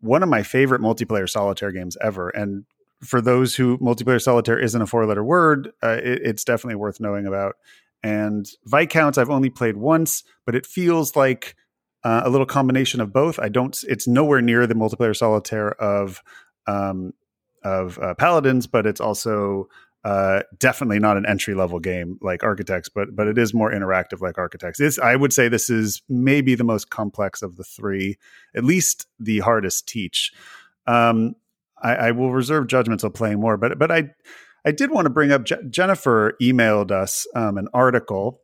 one of my favorite multiplayer solitaire games ever, and for those who multiplayer solitaire isn't a four letter word, uh, it, it's definitely worth knowing about. And Viscounts I've only played once, but it feels like uh, a little combination of both. I don't. It's nowhere near the multiplayer solitaire of um, of uh, Paladins, but it's also uh, definitely not an entry level game like Architects, but but it is more interactive like Architects. It's, I would say this is maybe the most complex of the three, at least the hardest teach. Um, I, I, will reserve judgment till playing more, but but I I did want to bring up Je- Jennifer emailed us um, an article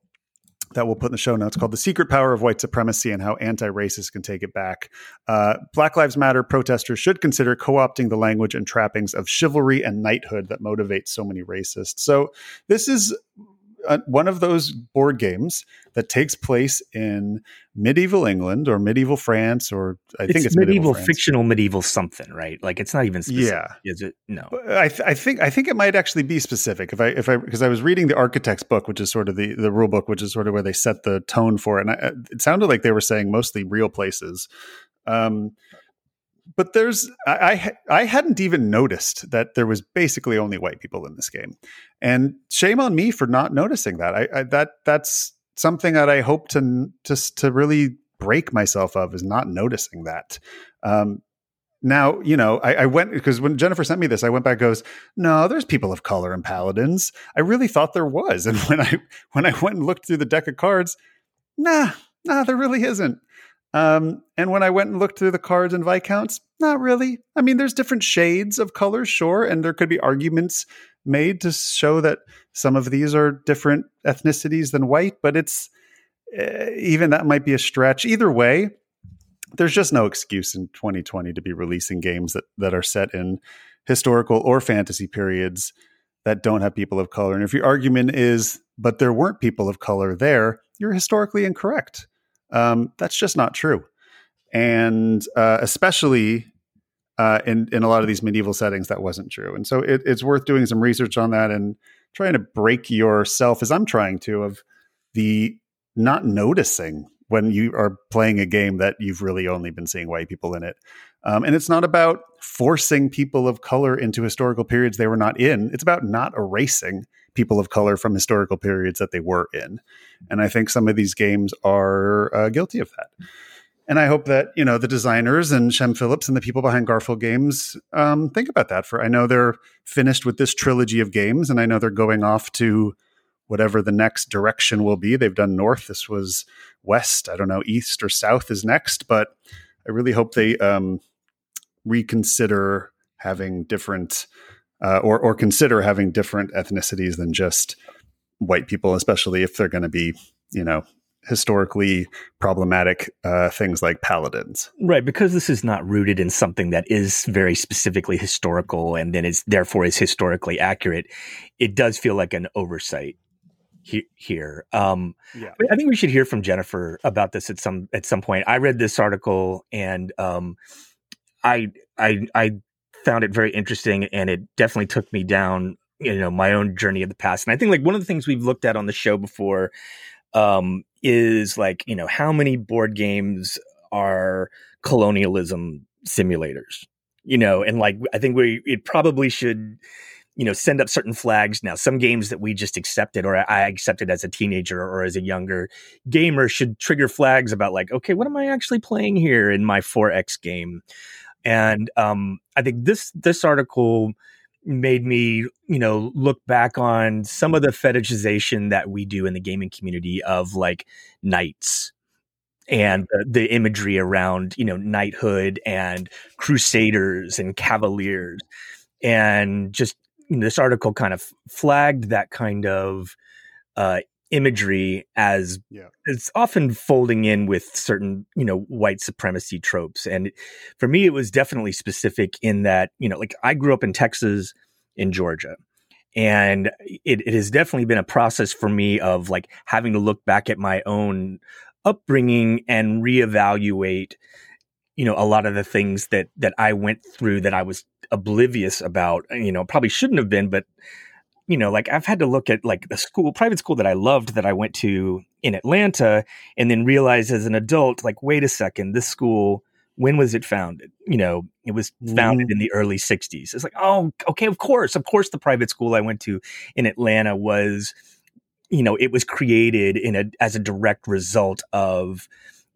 that we'll put in the show notes called The Secret Power of White Supremacy and How Anti Racists Can Take It Back. Uh, Black Lives Matter protesters should consider co opting the language and trappings of chivalry and knighthood that motivate so many racists. So, this is uh, one of those board games that takes place in medieval England or medieval France, or I it's think it's medieval, medieval fictional medieval something, right? Like it's not even specific. Yeah, is it? No, I, th- I, think I think it might actually be specific. If I if I because I was reading the Architect's book, which is sort of the the rule book, which is sort of where they set the tone for it, and I, it sounded like they were saying mostly real places. Um, but there's I, I, I hadn't even noticed that there was basically only white people in this game, and shame on me for not noticing that. I, I that that's something that I hope to just to really break myself of is not noticing that. Um, now you know I, I went because when Jennifer sent me this, I went back goes no, there's people of color in paladins. I really thought there was, and when I when I went and looked through the deck of cards, nah, nah, there really isn't. Um, and when I went and looked through the cards and viscounts, not really. I mean, there's different shades of color, sure, and there could be arguments made to show that some of these are different ethnicities than white, but it's uh, even that might be a stretch. Either way, there's just no excuse in 2020 to be releasing games that that are set in historical or fantasy periods that don't have people of color. And if your argument is, but there weren't people of color there, you're historically incorrect. Um, that's just not true. And uh, especially uh, in in a lot of these medieval settings, that wasn't true. And so it, it's worth doing some research on that and trying to break yourself, as I'm trying to, of the not noticing when you are playing a game that you've really only been seeing white people in it. Um, and it's not about forcing people of color into historical periods they were not in. It's about not erasing people of color from historical periods that they were in. And I think some of these games are uh, guilty of that. And I hope that you know the designers and Shem Phillips and the people behind Garphill Games um, think about that. For I know they're finished with this trilogy of games, and I know they're going off to whatever the next direction will be. They've done north. This was west. I don't know, east or south is next. But I really hope they um, reconsider having different uh, or or consider having different ethnicities than just white people, especially if they're going to be you know historically problematic uh, things like paladins. Right, because this is not rooted in something that is very specifically historical and then is therefore is historically accurate. It does feel like an oversight he- here. Um, yeah. I think we should hear from Jennifer about this at some at some point. I read this article and um, I I I found it very interesting, and it definitely took me down you know my own journey of the past. And I think like one of the things we've looked at on the show before um, is like you know how many board games are colonialism simulators you know? And like i think we it probably should you know send up certain flags. Now some games that we just accepted or i accepted as a teenager or as a younger gamer should trigger flags about like okay what am i actually playing here in my 4x game and um, i think this this article made me you know look back on some of the fetishization that we do in the gaming community of like knights and the, the imagery around you know knighthood and crusaders and cavaliers. And just you know, this article kind of flagged that kind of uh, imagery as yeah. it's often folding in with certain you know white supremacy tropes and for me it was definitely specific in that you know like i grew up in texas in georgia and it, it has definitely been a process for me of like having to look back at my own upbringing and reevaluate you know a lot of the things that that i went through that i was oblivious about you know probably shouldn't have been but you know, like I've had to look at like the school, private school that I loved that I went to in Atlanta and then realize as an adult, like, wait a second, this school, when was it founded? You know, it was founded mm. in the early 60s. It's like, oh, okay, of course. Of course, the private school I went to in Atlanta was, you know, it was created in a as a direct result of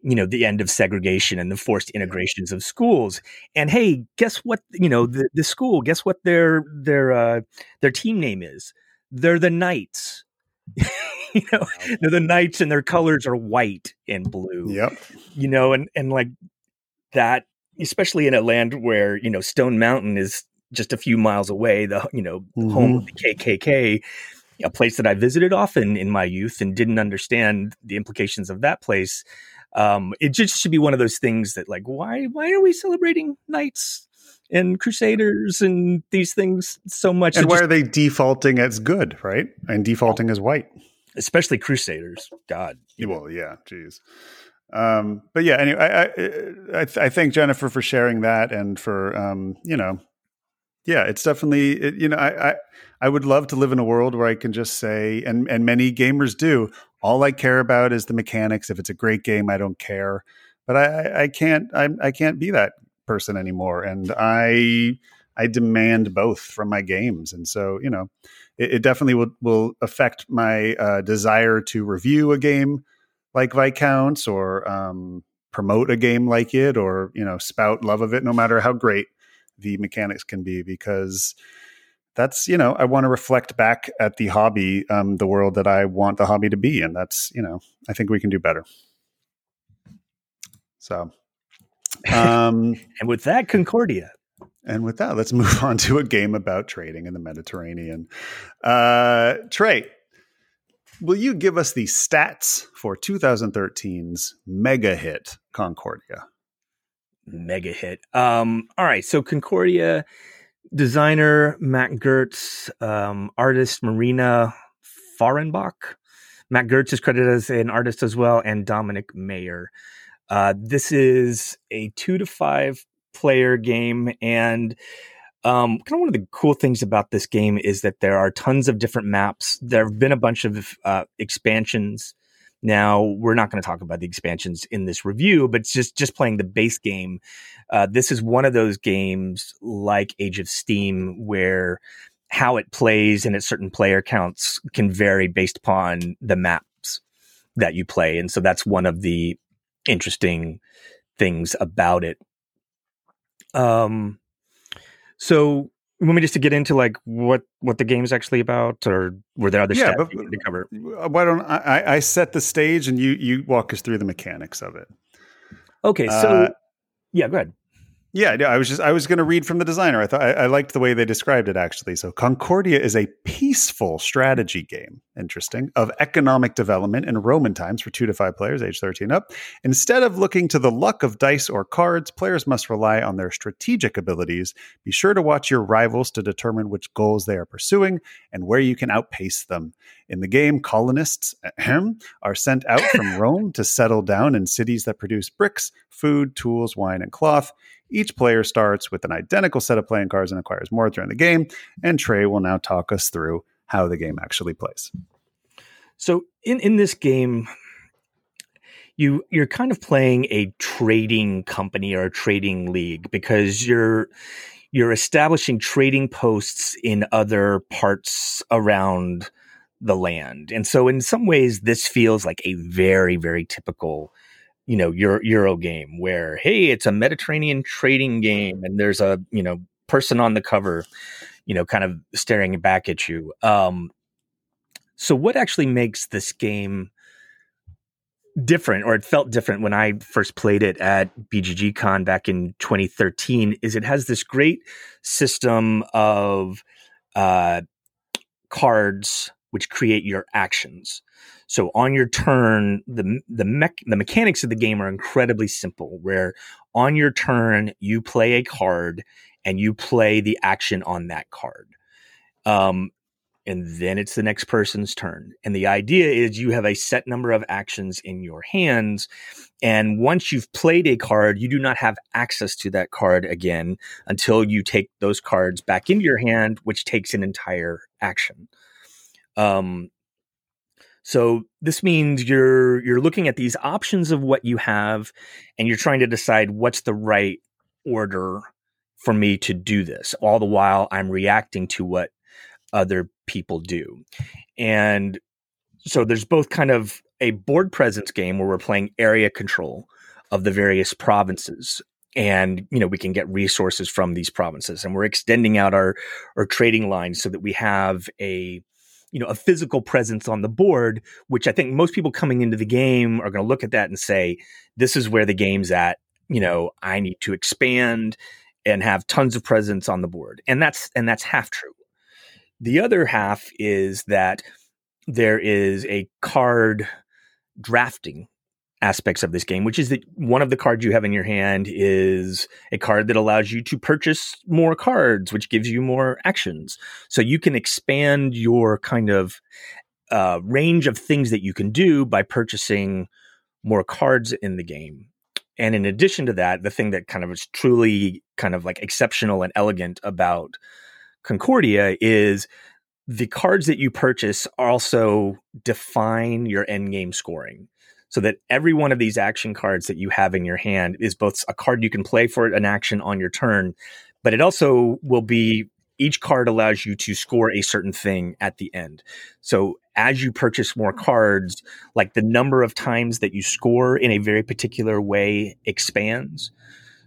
you know the end of segregation and the forced integrations of schools. And hey guess what you know the, the school guess what their their uh their team name is? They're the knights. You know they're the knights and their colors are white and blue yep. you know and and like that especially in a land where you know stone mountain is just a few miles away the you know mm-hmm. home of the kkk a place that i visited often in my youth and didn't understand the implications of that place um, it just should be one of those things that like why why are we celebrating knights and crusaders and these things so much? And why just, are they defaulting as good right? And defaulting as white. Especially crusaders. God. Well yeah jeez. Um, but yeah anyway i I, I, I thank jennifer for sharing that and for um, you know yeah it's definitely it, you know I, I i would love to live in a world where i can just say and and many gamers do all I care about is the mechanics. If it's a great game, I don't care. But I, I can't I, I can't be that person anymore, and I I demand both from my games, and so you know, it, it definitely will will affect my uh, desire to review a game like Viscounts or um, promote a game like it, or you know, spout love of it, no matter how great the mechanics can be, because that's you know i want to reflect back at the hobby um, the world that i want the hobby to be and that's you know i think we can do better so um, and with that concordia and with that let's move on to a game about trading in the mediterranean uh trey will you give us the stats for 2013's mega hit Concordia? Mega hit. Um, all right, so Concordia designer Mac Gerdts, um, artist Marina Fahrenbach. Mac Gerdts is credited as an artist as well, and Dominik Mayer. Uh, this is a two to five player game, and um, kind of one of the cool things about this game is that there are tons of different maps. There have been a bunch of uh, expansions. Now we're not going to talk about the expansions in this review, but just just playing the base game. Uh, this is one of those games like Age of Steam where how it plays and its certain player counts can vary based upon the maps that you play, and so that's one of the interesting things about it. Um, so you want me just to get into like what what the game's actually about, or were there other yeah, but, to cover? Why don't I, I set the stage and you you walk us through the mechanics of it? Okay, so uh, yeah, go ahead. Yeah, I was just I was going to read from the designer. I thought I, I, liked the way they described it actually. So Concordia is a peaceful strategy game, interesting, of economic development in Roman times for 2 to 5 players age 13 up. Instead of looking to the luck of dice or cards, players must rely on their strategic abilities. Be sure to watch your rivals to determine which goals they are pursuing and where you can outpace them. In the game, colonists ahem, are sent out from Rome to settle down in cities that produce bricks, food, tools, wine, and cloth. Each player starts with an identical set of playing cards and acquires more during the game. And Trey will now talk us through how the game actually plays. So in, in this game, you you're kind of playing a trading company or a trading league because you're you're establishing trading posts in other parts around the land. And so in some ways this feels like a very very typical you know Euro, game where hey it's a Mediterranean trading game and there's a you know person on the cover you know kind of staring back at you um so what actually makes this game different or it felt different when I first played it at BGG Con back in 2013 is it has this great system of uh cards which create your actions. So on your turn, the the mech, the mechanics of the game are incredibly simple. Where on your turn you play a card and you play the action on that card. Um, and then it's the next person's turn. And the idea is you have a set number of actions in your hands. And once you've played a card, you do not have access to that card again until you take those cards back into your hand, which takes an entire action. Um, so this means you're you're looking at these options of what you have, and you're trying to decide what's the right order for me to do this. All the while, I'm reacting to what other people do, and so there's both kind of a board presence game where we're playing area control of the various provinces and you know we can get resources from these provinces and we're extending out our our trading lines so that we have a you know a physical presence on the board which i think most people coming into the game are going to look at that and say this is where the game's at. You know i need to expand and have tons of presence on the board. And that's and that's half true. The other half is that there is a card drafting aspects of this game, which is that one of the cards you have in your hand is a card that allows you to purchase more cards, which gives you more actions. So you can expand your kind of uh, range of things that you can do by purchasing more cards in the game. And in addition to that, the thing that kind of is truly kind of like exceptional and elegant about Concordia is the cards that you purchase also define your end game scoring so that every one of these action cards that you have in your hand is both a card you can play for an action on your turn, but it also will be each card allows you to score a certain thing at the end. So as you purchase more cards, like the number of times that you score in a very particular way expands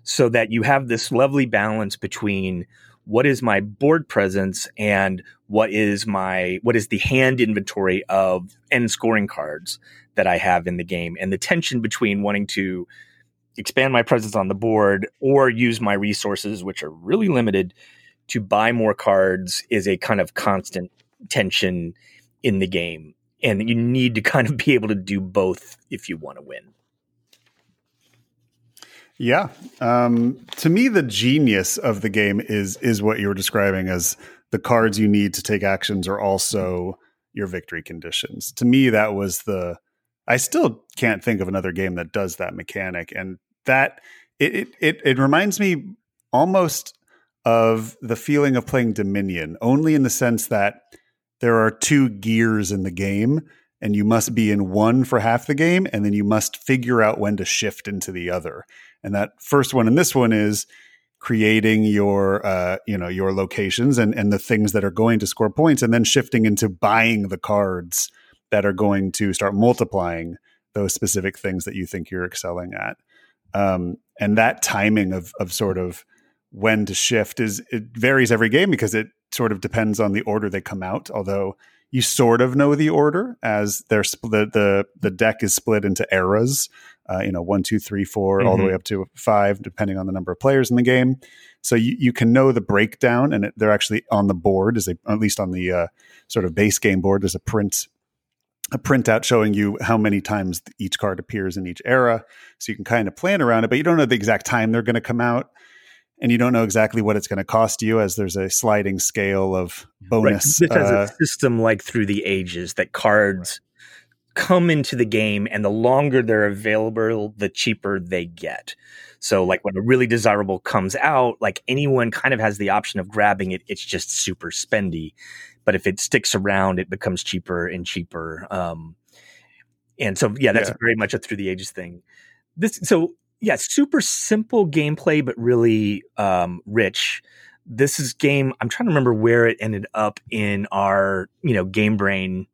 so that you have this lovely balance between what is my board presence and what is my what is the hand inventory of end scoring cards that I have in the game and the tension between wanting to expand my presence on the board or use my resources, which are really limited, to buy more cards is a kind of constant tension in the game. and you need to kind of be able to do both if you want to win. Yeah, um, to me, the genius of the game is is what you were describing as the cards you need to take actions are also your victory conditions. To me, that was the. I still can't think of another game that does that mechanic, and that it it it reminds me almost of the feeling of playing Dominion, only in the sense that there are two gears in the game, and you must be in one for half the game, and then you must figure out when to shift into the other. And that first one and this one is creating your uh, you know your locations and and the things that are going to score points, and then shifting into buying the cards that are going to start multiplying those specific things that you think you're excelling at. Um, and that timing of of sort of when to shift is it varies every game because it sort of depends on the order they come out. Although you sort of know the order as they're the the the deck is split into eras. Uh, you know, one, two, three, four, mm-hmm. all the way mm-hmm. up to five, depending on the number of players in the game. So you, you can know the breakdown, and it, they're actually on the board, as at least on the uh, sort of base game board. There's a print a printout showing you how many times each card appears in each era. So you can kind of plan around it, but you don't know the exact time they're going to come out. And you don't know exactly what it's going to cost you, as there's a sliding scale of bonus. Right. This has uh, a system like through the ages that cards right. come into the game, and the longer they're available, the cheaper they get. So, like when a really desirable comes out, like anyone kind of has the option of grabbing it. It's just super spendy but if it sticks around, it becomes cheaper and cheaper. Um, and so, yeah, that's yeah. very much a through the ages thing. This, so yeah, super simple gameplay, but really um, rich. This is game. I'm trying to remember where it ended up in our, you know, Game Brain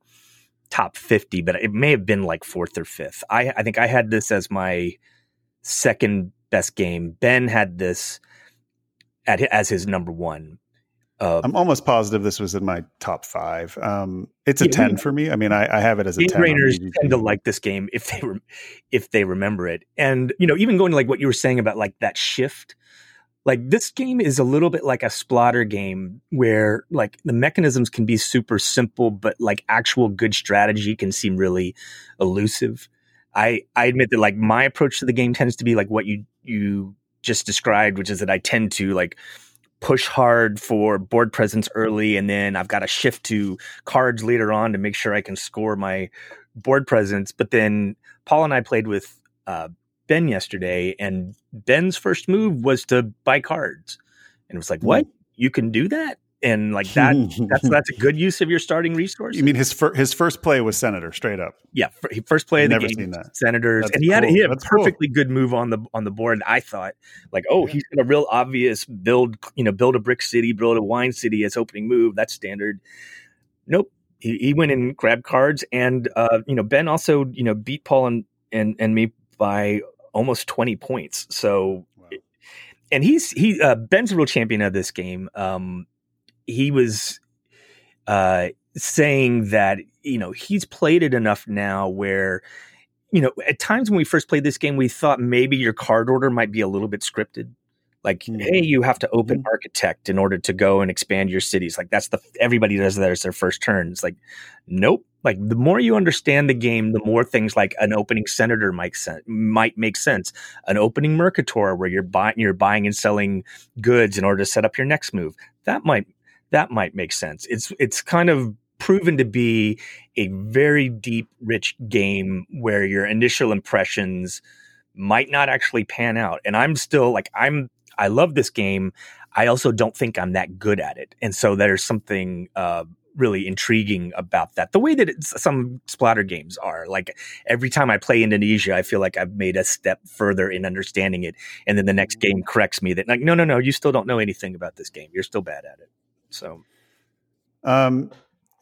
top 50, but it may have been like fourth or fifth. I, I think I had this as my second best game. Ben had this at as his number one. Uh, I'm almost positive this was in my top five. Um, it's a yeah, ten for me. I mean, I, I have it as a ten. Brainers tend to like this game if they re- if they remember it, and you know, even going to like what you were saying about like that shift. Like this game is a little bit like a splatter game where like the mechanisms can be super simple, but like actual good strategy can seem really elusive. I I admit that like my approach to the game tends to be like what you you just described, which is that I tend to like push hard for board presence early and then I've got to shift to cards later on to make sure I can score my board presence. But then Paul and I played with uh, Ben yesterday, and Ben's first move was to buy cards. And it was like, what? You can do that? And like that that's that's a good use of your starting resource. You mean his fir- his first play was Senator straight up? Yeah, first play of the game, Senators, that's and he cool. had he had a perfectly cool. good move on the on the board. I thought like, oh, yeah. he's got a real obvious build, you know, build a brick city, build a wine city as opening move. That's standard. Nope. He, he went and grabbed cards, and uh, you know Ben also you know beat Paul and and and me by almost twenty points. So and he's he uh, Ben's a real champion of this game. Um, he was uh, saying that you know he's played it enough now where you know at times when we first played this game we thought maybe your card order might be a little bit scripted. Like mm-hmm. hey you have to open mm-hmm. architect in order to go and expand your cities. Like that's the everybody does that as their first turn. It's like nope. Like the more you understand the game the more things like an opening senator might sen- might make sense. An opening mercator where you're buying you're buying and selling goods in order to set up your next move. That might that might make sense. It's it's kind of proven to be a very deep, rich game where your initial impressions might not actually pan out. And I'm still like I'm I love this game. I also don't think I'm that good at it, and so there's something uh, really intriguing about that. The way that some splatter games are, like every time I play Indonesia, I feel like I've made a step further in understanding it, and then the next game corrects me that like, no, no, no, you still don't know anything about this game. You're still bad at it. So, um,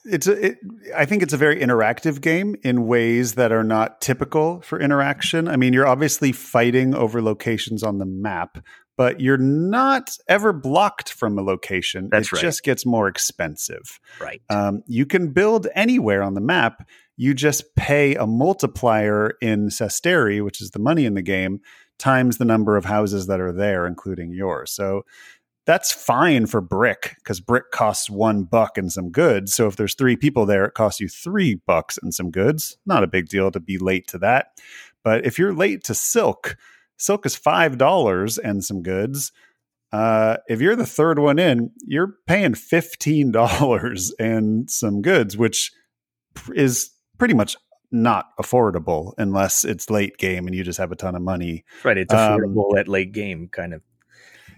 it's a, it, I think it's a very interactive game in ways that are not typical for interaction. I mean, you're obviously fighting over locations on the map, but you're not ever blocked from a location. That's it right. just gets more expensive. Right. Um, you can build anywhere on the map. You just pay a multiplier in sestertii, which is the money in the game, times the number of houses that are there, including yours. So that's fine for brick because brick costs one buck and some goods. So if there's three people there, it costs you three bucks and some goods. Not a big deal to be late to that. But if you're late to silk, silk is five dollars and some goods. Uh, if you're the third one in, you're paying fifteen dollars and some goods, which is pretty much not affordable unless it's late game and you just have a ton of money. Right, it's affordable um, at late game, kind of.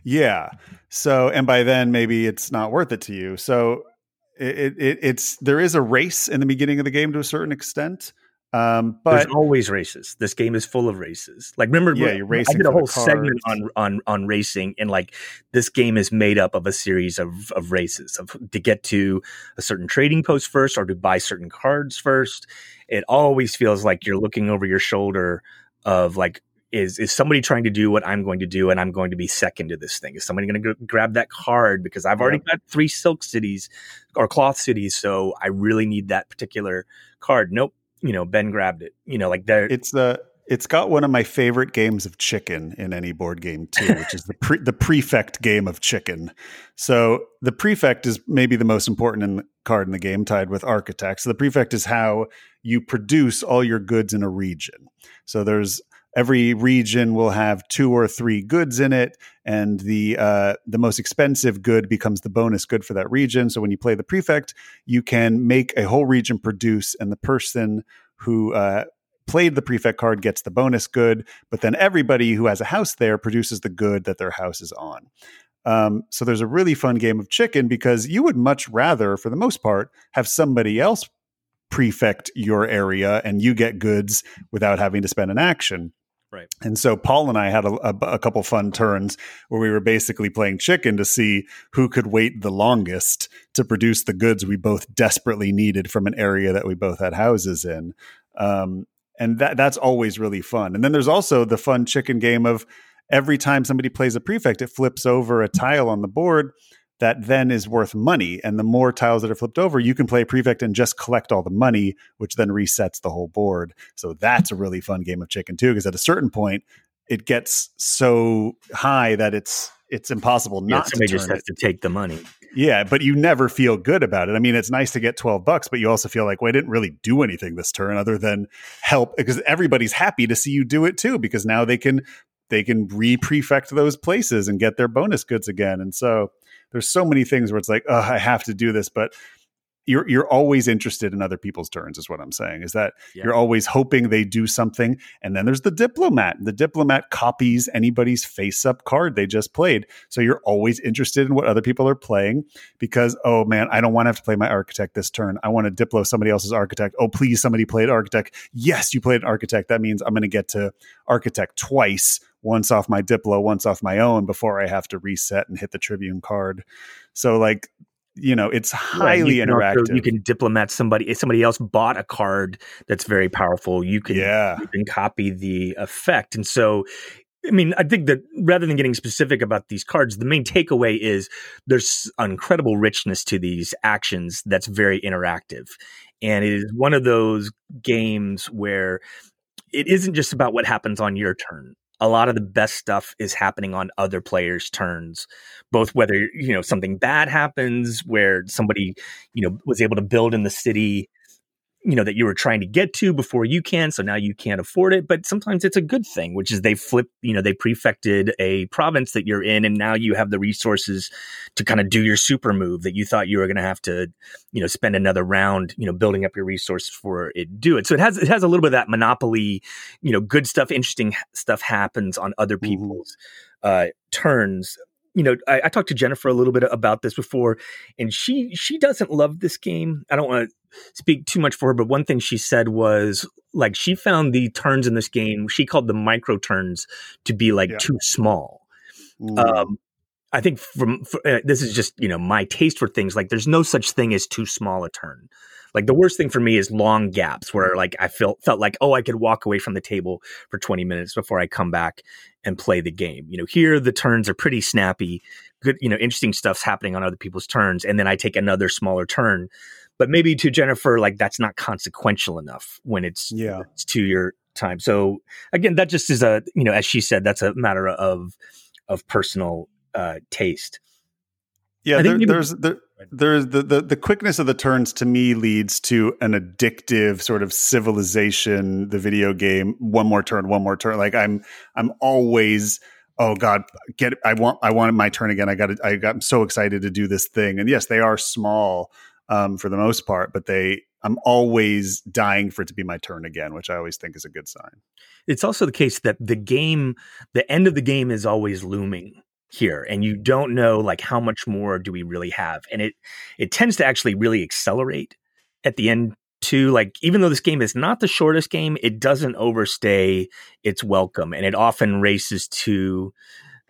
Yeah. So, and by then maybe it's not worth it to you. So, it, it it's there is a race in the beginning of the game to a certain extent. Um, but there's always races. This game is full of races. Like remember, yeah, you're racing. I did a whole segment on on on racing, and like this game is made up of a series of of races of to get to a certain trading post first, or to buy certain cards first. It always feels like you're looking over your shoulder of like is is somebody trying to do what I'm going to do and I'm going to be second to this thing? Is somebody going to grab that card because I've already got three silk cities or cloth cities, so I really need that particular card? Nope, you know, Ben grabbed it. You know, like there. It's the it's got one of my favorite games of chicken in any board game too, which is the pre, the prefect game of chicken. So the prefect is maybe the most important in the card in the game, tied with architect. So the prefect is how you produce all your goods in a region. So there's every region will have two or three goods in it, and the uh, the most expensive good becomes the bonus good for that region. So when you play the prefect, you can make a whole region produce, and the person who uh, played the prefect card gets the bonus good, but then everybody who has a house there produces the good that their house is on. Um, so there's a really fun game of chicken because you would much rather, for the most part, have somebody else prefect your area and you get goods without having to spend an action. Right. And so Paul and I had a, a, a, couple fun turns where we were basically playing chicken to see who could wait the longest to produce the goods we both desperately needed from an area that we both had houses in. Um, and that that's always really fun. And then there's also the fun chicken game of every time somebody plays a prefect, it flips over a tile on the board that then is worth money. And the more tiles that are flipped over, you can play prefect and just collect all the money, which then resets the whole board. So that's a really fun game of chicken too, because at a certain point, it gets so high that it's it's impossible not somebody to just has it. to take the money. Yeah, but you never feel good about it. I mean, it's nice to get 12 bucks, but you also feel like, well, I didn't really do anything this turn other than help because everybody's happy to see you do it too, because now they can they can re-prefect those places and get their bonus goods again. And so there's so many things where it's like, oh, I have to do this, but you're you're always interested in other people's turns is what i'm saying is that yeah. you're always hoping they do something and then there's the diplomat the diplomat copies anybody's face up card they just played so you're always interested in what other people are playing because oh man i don't want to have to play my architect this turn i want to diplo somebody else's architect oh please somebody played architect yes you played architect that means i'm going to get to architect twice once off my Diplo, once off my own before I have to reset and hit the Tribune card. So like you know it's highly interactive also, you can diplomat somebody if somebody else bought a card that's very powerful you can yeah you can copy the effect and so I mean, I think that rather than getting specific about these cards, the main takeaway is there's incredible richness to these actions that's very interactive. And it is one of those games where it isn't just about what happens on your turn a lot of the best stuff is happening on other players' turns. Both whether you know something bad happens, where somebody you know was able to build in the city you know that you were trying to get to before you can so now you can't afford it but sometimes it's a good thing which is they flip you know they prefected a province that you're in and now you have the resources to kind of do your super move that you thought you were going to have to you know spend another round you know building up your resources for it do it so it has it has a little bit of that monopoly you know good stuff interesting stuff happens on other mm-hmm. people's mm-hmm. uh turns you know, I, I, talked to Jennifer a little bit about this before, and she she doesn't love this game. I don't want to speak too much for her, but one thing she said was like she found the turns in this game. She called the micro turns to be like yeah. too small. Um, I think from for, uh, this is just you know my taste for things. Like there's no such thing as too small a turn. Like the worst thing for me is long gaps where like I felt felt like oh I could walk away from the table for 20 minutes before I come back and play the game. You know, here the turns are pretty snappy. Good, you know, interesting stuff's happening on other people's turns and then I take another smaller turn. But maybe to Jennifer like that's not consequential enough when it's yeah. it's to your time. So again, that just is a, you know, as she said, that's a matter of of personal uh taste. Yeah, there, there's there, there's the, the the quickness of the turns to me leads to an addictive sort of civilization. The video game, one more turn, one more turn. Like I'm I'm always oh god get i want i wanted my turn again i got i got i'm so excited to do this thing and yes they are small um, for the most part but they i'm always dying for it to be my turn again which i always think is a good sign it's also the case that the game the end of the game is always looming here and you don't know like how much more do we really have and it it tends to actually really accelerate at the end too like even though this game is not the shortest game it doesn't overstay its welcome and it often races to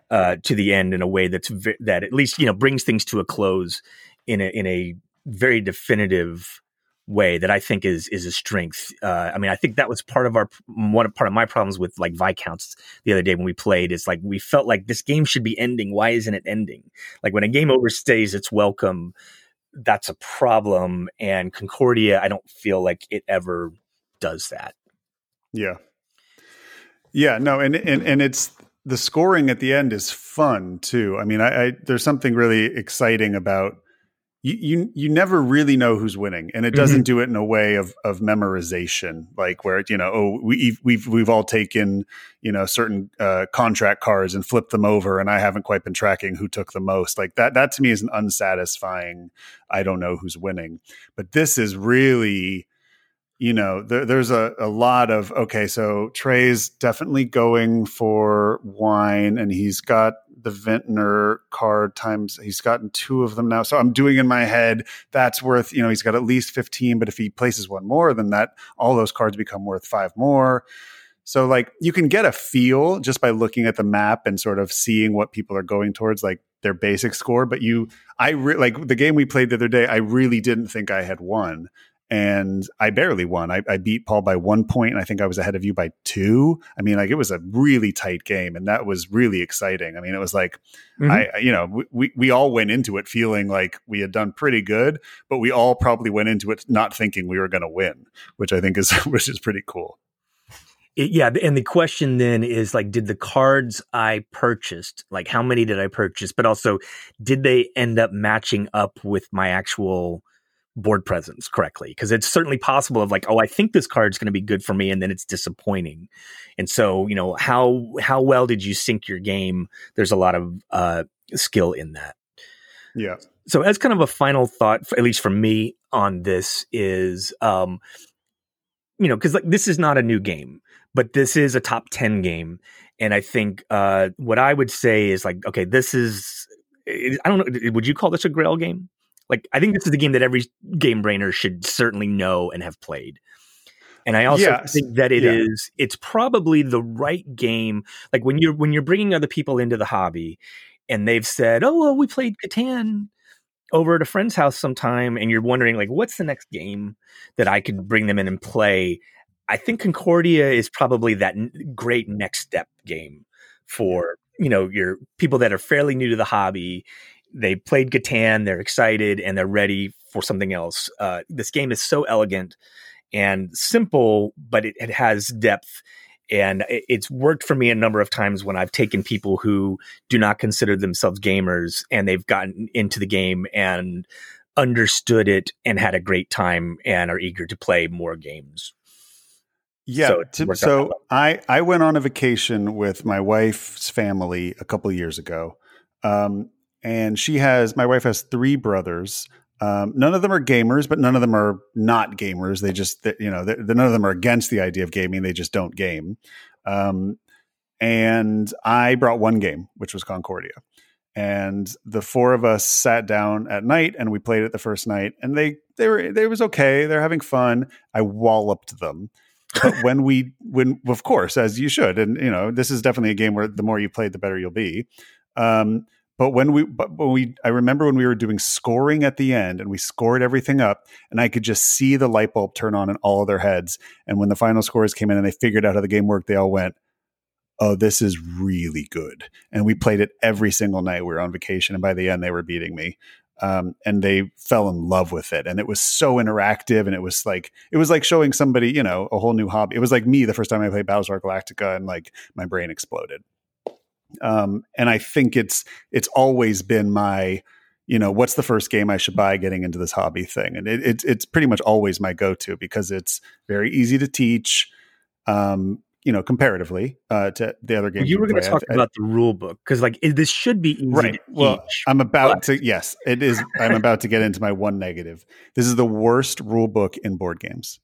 uh to the end in a way that's vi- that at least you know brings things to a close in a in a very definitive way that I think is is a strength. Uh, I mean, I think that was part of our one part of my problems with like Viscounts the other day when we played. Is like we felt like this game should be ending. Why isn't it ending? Like when a game overstays its welcome, that's a problem. And Concordia, I don't feel like it ever does that. Yeah, yeah, no, and and and it's the scoring at the end is fun too. I mean, I, I there's something really exciting about you, you you never really know who's winning, and it doesn't mm-hmm. do it in a way of of memorization, like where you know, oh, we we've we've all taken you know certain uh, contract cards and flipped them over, and I haven't quite been tracking who took the most. Like that, that to me is an unsatisfying. I don't know who's winning, but this is really you know, there, there's a, a lot of okay. So Trey's definitely going for wine, and he's got the vintner card times. He's gotten two of them now. So I'm doing in my head that's worth. You know, he's got at least fifteen. But if he places one more, then that all those cards become worth five more. So like you can get a feel just by looking at the map and sort of seeing what people are going towards, like their basic score. But you, I re- like the game we played the other day. I really didn't think I had won and I barely won. I, I, beat Paul by one point, and I think I was ahead of you by two. I mean, like it was a really tight game, and that was really exciting. I mean, it was like mm-hmm. I, you know, we we all went into it feeling like we had done pretty good, but we all probably went into it not thinking we were going to win, which I think is which is pretty cool. It, yeah, and the question then is like, did the cards I purchased, like how many did I purchase, but also did they end up matching up with my actual board presence correctly because it's certainly possible of like oh i think this card's going to be good for me and then it's disappointing. And so you know how how well did you sync your game? There's a lot of uh skill in that. Yeah. So as kind of a final thought for, at least for me on this is um you know because like this is not a new game but this is a top 10 game and i think uh what i would say is like okay this is i don't know would you call this a grail game like I think this is the game that every game brainer should certainly know and have played. And I also yes. think that it yeah. is it's probably the right game. Like when you're when you're bringing other people into the hobby, and they've said, "Oh, well, we played Catan over at a friend's house sometime," and you're wondering like, "What's the next game that I could bring them in and play?" I think Concordia is probably that n- great next step game for you know your people that are fairly new to the hobby they played Catan, they're excited, and they're ready for something else. Uh, this game is so elegant and simple, but it, it has depth. And it, it's worked for me a number of times when I've taken people who do not consider themselves gamers and they've gotten into the game and understood it and had a great time and are eager to play more games. Yeah. So, to, so I, I went on a vacation with my wife's family a couple years ago. Um, and she has my wife has three brothers. Um, none of them are gamers, but none of them are not gamers. They just you know they're, none of them are against the idea of gaming. They just don't game. Um, and I brought one game, which was Concordia. And the four of us sat down at night and we played it the first night. And they they were they was okay. They're having fun. I walloped them. but when we when of course as you should and you know this is definitely a game where the more you play the better you'll be um, but when we, but when we, I remember when we were doing scoring at the end and we scored everything up and I could just see the light bulb turn on in all of their heads. And when the final scores came in and they figured out how the game worked, they all went, Oh, this is really good. And we played it every single night. We were on vacation. And by the end, they were beating me. Um, and they fell in love with it. And it was so interactive. And it was like, it was like showing somebody, you know, a whole new hobby. It was like me the first time I played Battlestar Galactica and like my brain exploded. Um, and I think it's it's always been my you know, what's the first game I should buy getting into this hobby thing? And it, it it's pretty much always my go to because it's very easy to teach. Um, you know, comparatively uh, to the other games. you were going to talk I, about I, the rule book because, like, it, this should be easy. Right. well, teach, I'm about but... to. Yes, it is. I'm about to get into my one negative. This is the worst rule book in board games.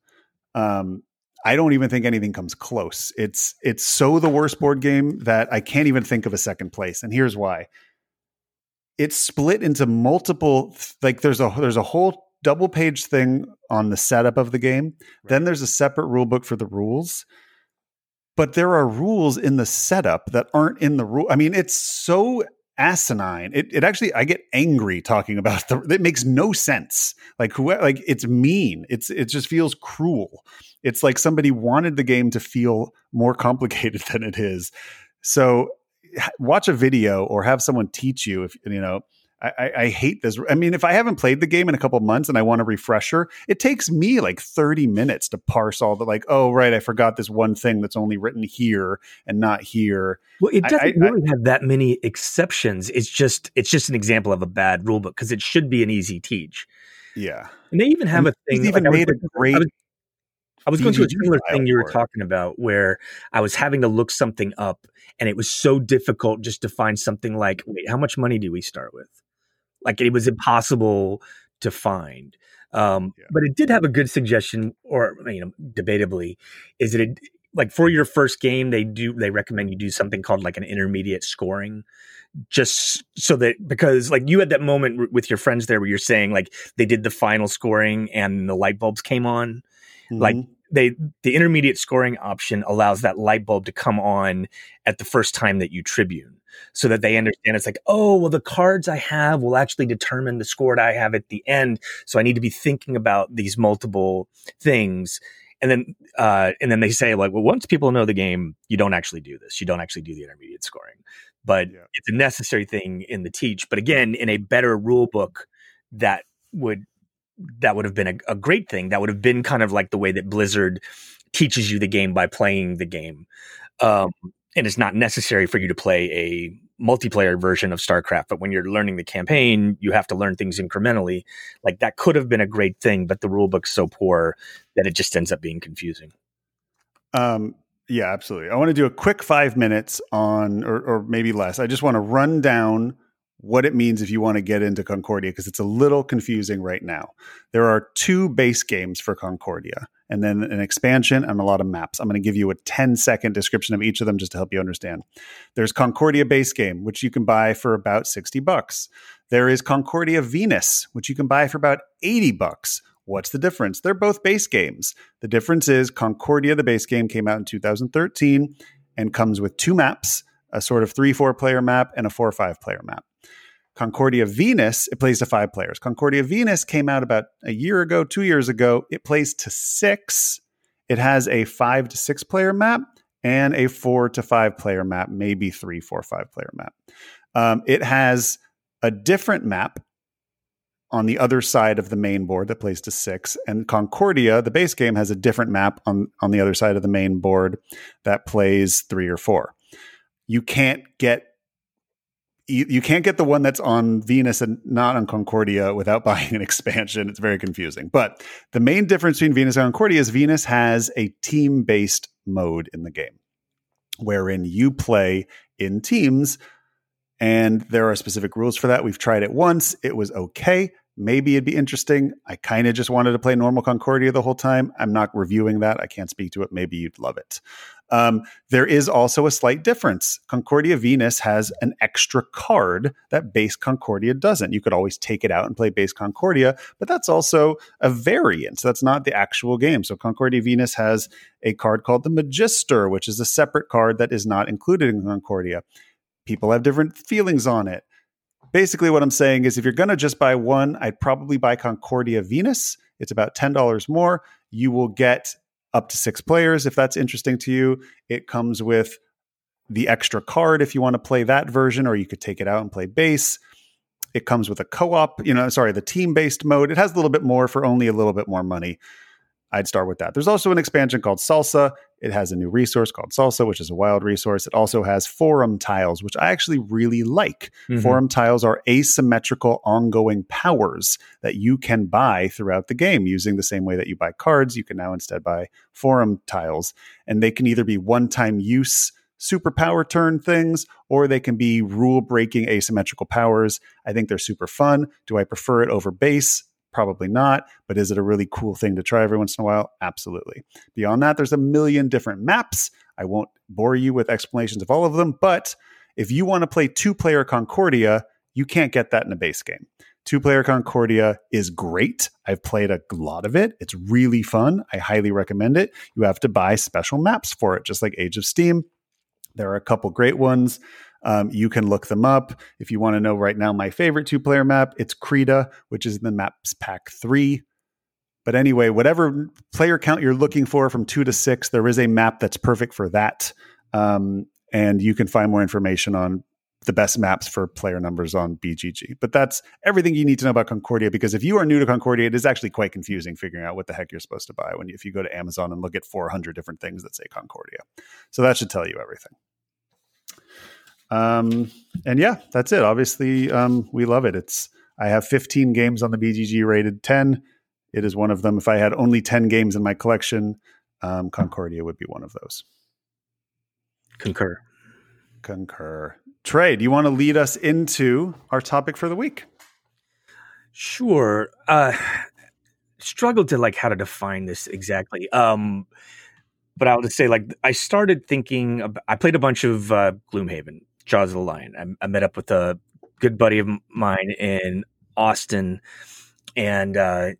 Um, I don't even think anything comes close. It's it's so the worst board game that I can't even think of a second place. And here's why. It's split into multiple. Like there's a there's a whole double page thing on the setup of the game. Right. Then there's a separate rule book for the rules but there are rules in the setup that aren't in the rule. I mean, it's so asinine. It, it actually, I get angry talking about the. It makes no sense. Like who, like it's mean. It's it just feels cruel. It's like somebody wanted the game to feel more complicated than it is. So watch a video or have someone teach you if you know I, I, hate this. I mean, if I haven't played the game in a couple months and I want a refresher, it takes me like 30 minutes to parse all the like, oh, right, I forgot this one thing that's only written here and not here. Well, it doesn't I, really have that many exceptions. It's just it's just an example of a bad rule book because it should be an easy teach. Yeah. And they even have and a thing. even like, made a great. I was, I was going through a similar thing you were talking about where I was having to look something up and it was so difficult just to find something like, wait, how much money do we start with? Like it was impossible to find. Um, yeah. But it did have a good suggestion, or you know, debatably, is that it like for your first game they do they recommend you do something called like an intermediate scoring just so that because like you had that moment with your friends there where you're saying like they did the final scoring and the light bulbs came on mm-hmm. like they the intermediate scoring option allows that light bulb to come on at the first time that you tribune so that they understand it's like, oh, well, the cards I have will actually determine the score that I have at the end. So I need to be thinking about these multiple things. And then, uh, and then they say like, well, once people know the game, you don't actually do this. You don't actually do the intermediate scoring, but yeah. it's a necessary thing in the teach. But again, in a better rule book, that would that would have been a, a great thing. That would have been kind of like the way that Blizzard teaches you the game by playing the game. Um, and it's not necessary for you to play a multiplayer version of StarCraft. But when you're learning the campaign, you have to learn things incrementally. Like that could have been a great thing, but the rulebook's so poor that it just ends up being confusing. Um, yeah, absolutely. I want to do a quick five minutes on, or, or maybe less. I just want to run down what it means if you want to get into Concordia because it's a little confusing right now. There are two base games for Concordia and then an expansion and a lot of maps. I'm going to give you a 10 second description of each of them just to help you understand. There's Concordia base game, which you can buy for about 60 bucks. There is Concordia Venus, which you can buy for about 80 bucks. What's the difference? They're both base games. The difference is Concordia, the base game, came out in 2013 and comes with two maps a sort of three, four player map and a four five player map. Concordia Venus, it plays to five players. Concordia Venus came out about a year ago, two years ago. It plays to six. It has a five to six player map and a four to five player map, maybe three, four, five player map. Um, it has a different map on the other side of the main board that plays to six. And Concordia, the base game, has a different map on, on the other side of the main board that plays three or four. You can't get you, you can't get the one that's on Venus and not on Concordia without buying an expansion. It's very confusing. But the main difference between Venus and Concordia is Venus has a team based mode in the game wherein you play in teams and there are specific rules for that. We've tried it once, it was okay maybe it'd be interesting. I kind of just wanted to play normal Concordia the whole time. I'm not reviewing that. I can't speak to it. Maybe you'd love it. Um, there is also a slight difference. Concordia Venus has an extra card that base Concordia doesn't. You could always take it out and play base Concordia, but that's also a variant. That's not the actual game. So Concordia Venus has a card called the Magister, which is a separate card that is not included in Concordia. People have different feelings on it basically what I'm saying is if you're going to just buy one, I'd probably buy Concordia Venus. It's about $10 more. You will get up to six players if that's interesting to you. It comes with the extra card if you want to play that version, or you could take it out and play base. It comes with a co op, you know, sorry, the team based mode. It has a little bit more for only a little bit more money. I'd start with that. There's also an expansion called Salsa. It has a new resource called Salsa, which is a wild resource. It also has forum tiles, which I actually really like. Mm-hmm. Forum tiles are asymmetrical ongoing powers that you can buy throughout the game using the same way that you buy cards. You can now instead buy forum tiles, and they can either be one time use superpower turn things, or they can be rule breaking asymmetrical powers. I think they're super fun. Do I prefer it over base? Probably not, but is it a really cool thing to try every once in a while? Absolutely. Beyond that, there's a million different maps. I won't bore you with explanations of all of them, but if you want to play two player Concordia, you can't get that in a base game. Two player Concordia is great. I've played a lot of it. It's really fun. I highly recommend it. You have to buy special maps for it, just like Age of Steam. There are a couple great ones. Um, you can look them up. If you want to know right now, my favorite two player map, it's Creta, which is in the maps pack three. But anyway, whatever player count you're looking for from two to six, there is a map that's perfect for that. Um, and you can find more information on the best maps for player numbers on BGG. But that's everything you need to know about Concordia because if you are new to Concordia, it is actually quite confusing figuring out what the heck you're supposed to buy when you, if you go to Amazon and look at 400 different things that say Concordia. So that should tell you everything. Um, and yeah, that's it. Obviously, um, we love it. It's I have 15 games on the BGG rated 10. It is one of them. If I had only 10 games in my collection, um, Concordia would be one of those. Concur. Concur. Trey, do you want to lead us into our topic for the week? Sure. Uh, struggled to like how to define this exactly. Um, but I'll just say like I started thinking. About, I played a bunch of uh, Gloomhaven Jaws of the Lion. I, I, met up with a good buddy of mine in Austin, and uh,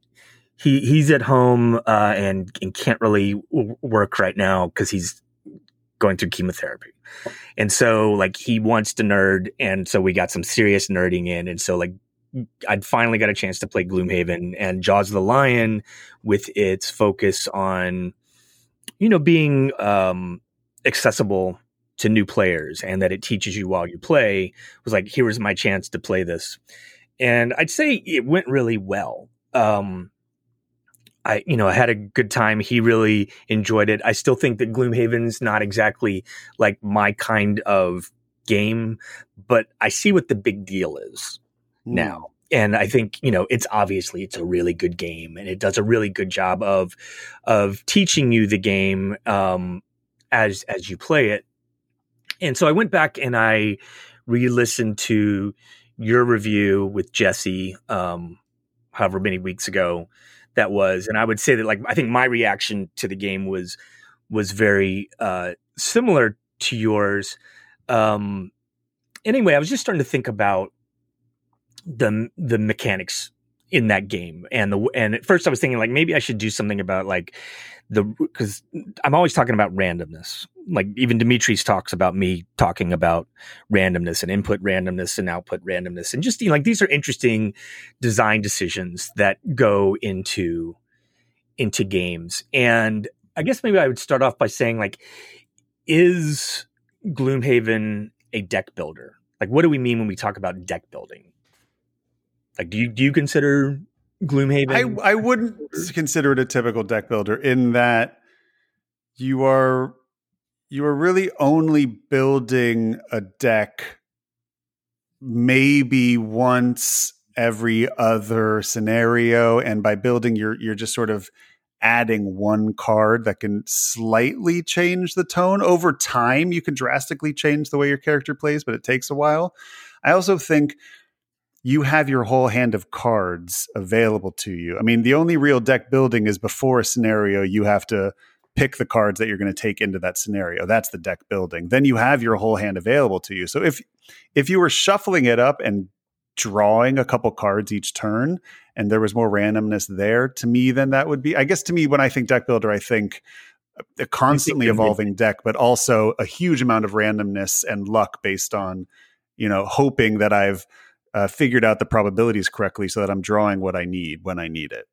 he he's at home uh, and, and can't really w- work right now because he's going through chemotherapy. And so like he wants to nerd, and so we got some serious nerding in, and so like I'd finally got a chance to play Gloomhaven and Jaws of the Lion with its focus on, you know, being um, accessible to new players and that it teaches you while you play was like here was my chance to play this. And i'd say it went really well. Um i you know i had a good time. He really enjoyed it. I still think that gloomhaven's not exactly like my kind of game but i see what the big deal is mm. now. And I think you know it's obviously it's a really good game, and it does a really good job of of teaching you the game um, as as you play it. And so I went back and I re-listened to your review with Jesse, um, however many weeks ago that was, and I would say that like I think my reaction to the game was was very uh, similar to yours. Um, anyway, I was just starting to think about the the mechanics in that game and the and at first I was thinking like maybe I should do something about like the because I'm always talking about randomness. Like even Dimitri's talks about me talking about randomness and input randomness and output randomness, and just you know, like these are interesting design decisions that go into into games. And I guess maybe I would start off by saying like, is Gloomhaven a deck builder? Like, what do we mean when we talk about deck building? Like, do you do you consider Gloomhaven? I, I wouldn't consider it a typical deck builder in that you are you are really only building a deck maybe once every other scenario and by building you're you're just sort of adding one card that can slightly change the tone over time you can drastically change the way your character plays but it takes a while i also think you have your whole hand of cards available to you. I mean, the only real deck building is before a scenario, you have to pick the cards that you're going to take into that scenario. That's the deck building. Then you have your whole hand available to you. So if if you were shuffling it up and drawing a couple cards each turn and there was more randomness there to me then that would be I guess to me when I think deck builder I think a constantly evolving deck but also a huge amount of randomness and luck based on you know hoping that I've uh, figured out the probabilities correctly so that I'm drawing what I need when I need it.